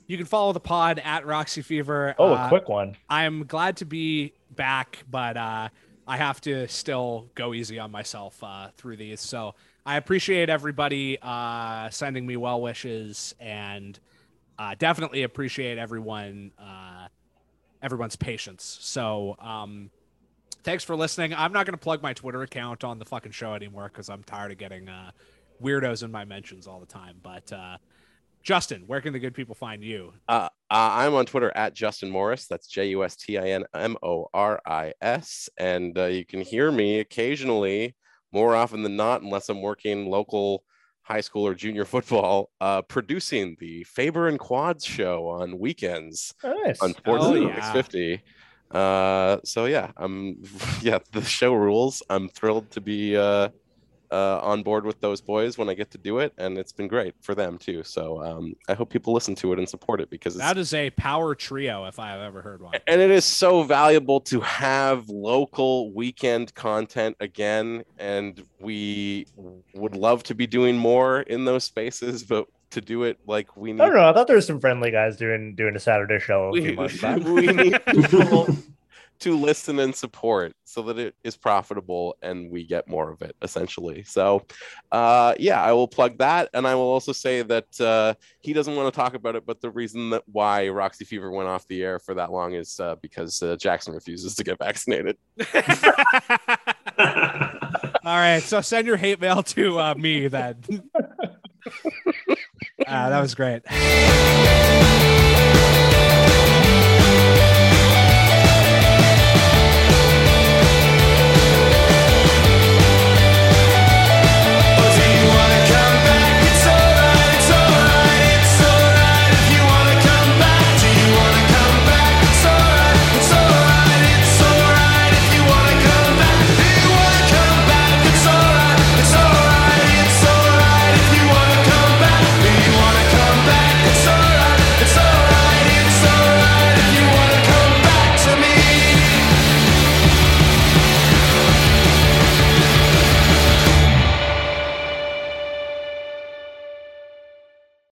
[SPEAKER 1] you can follow the pod at Roxy Fever.
[SPEAKER 2] Oh,
[SPEAKER 1] Uh,
[SPEAKER 2] a quick one.
[SPEAKER 1] I'm glad to be back, but uh, I have to still go easy on myself uh, through these. So I appreciate everybody uh, sending me well wishes, and uh, definitely appreciate everyone uh, everyone's patience. So um, thanks for listening. I'm not going to plug my Twitter account on the fucking show anymore because I'm tired of getting uh, weirdos in my mentions all the time. But uh, Justin, where can the good people find you?
[SPEAKER 3] Uh, uh, I'm on Twitter at Justin Morris. That's J U S T I N M O R I S. And uh, you can hear me occasionally, more often than not, unless I'm working local high school or junior football, uh, producing the Faber and Quads show on weekends
[SPEAKER 2] Nice.
[SPEAKER 3] on Sports
[SPEAKER 1] Oh,
[SPEAKER 3] Center
[SPEAKER 1] yeah.
[SPEAKER 3] 650. Uh, so yeah, I'm yeah, the show rules. I'm thrilled to be uh, on board with those boys when I get to do it, and it's been great for them too. So um, I hope people listen to it and support it because it's
[SPEAKER 1] That is a power trio, if I have ever heard one.
[SPEAKER 3] and it is so valuable to have local weekend content again and we would love to be doing more in those spaces but to do it like we need.
[SPEAKER 2] I don't know. I thought there was some friendly guys doing doing a Saturday show a few
[SPEAKER 3] we,
[SPEAKER 2] months back.
[SPEAKER 3] we need people to listen and support so that it is profitable and we get more of it essentially so uh yeah i will plug that and i will also say that uh he doesn't want to talk about it but the reason that why roxy fever went off the air for that long is uh, because uh, jackson refuses to get vaccinated
[SPEAKER 1] All right, so send your hate mail to uh, me then. Ah, that was great.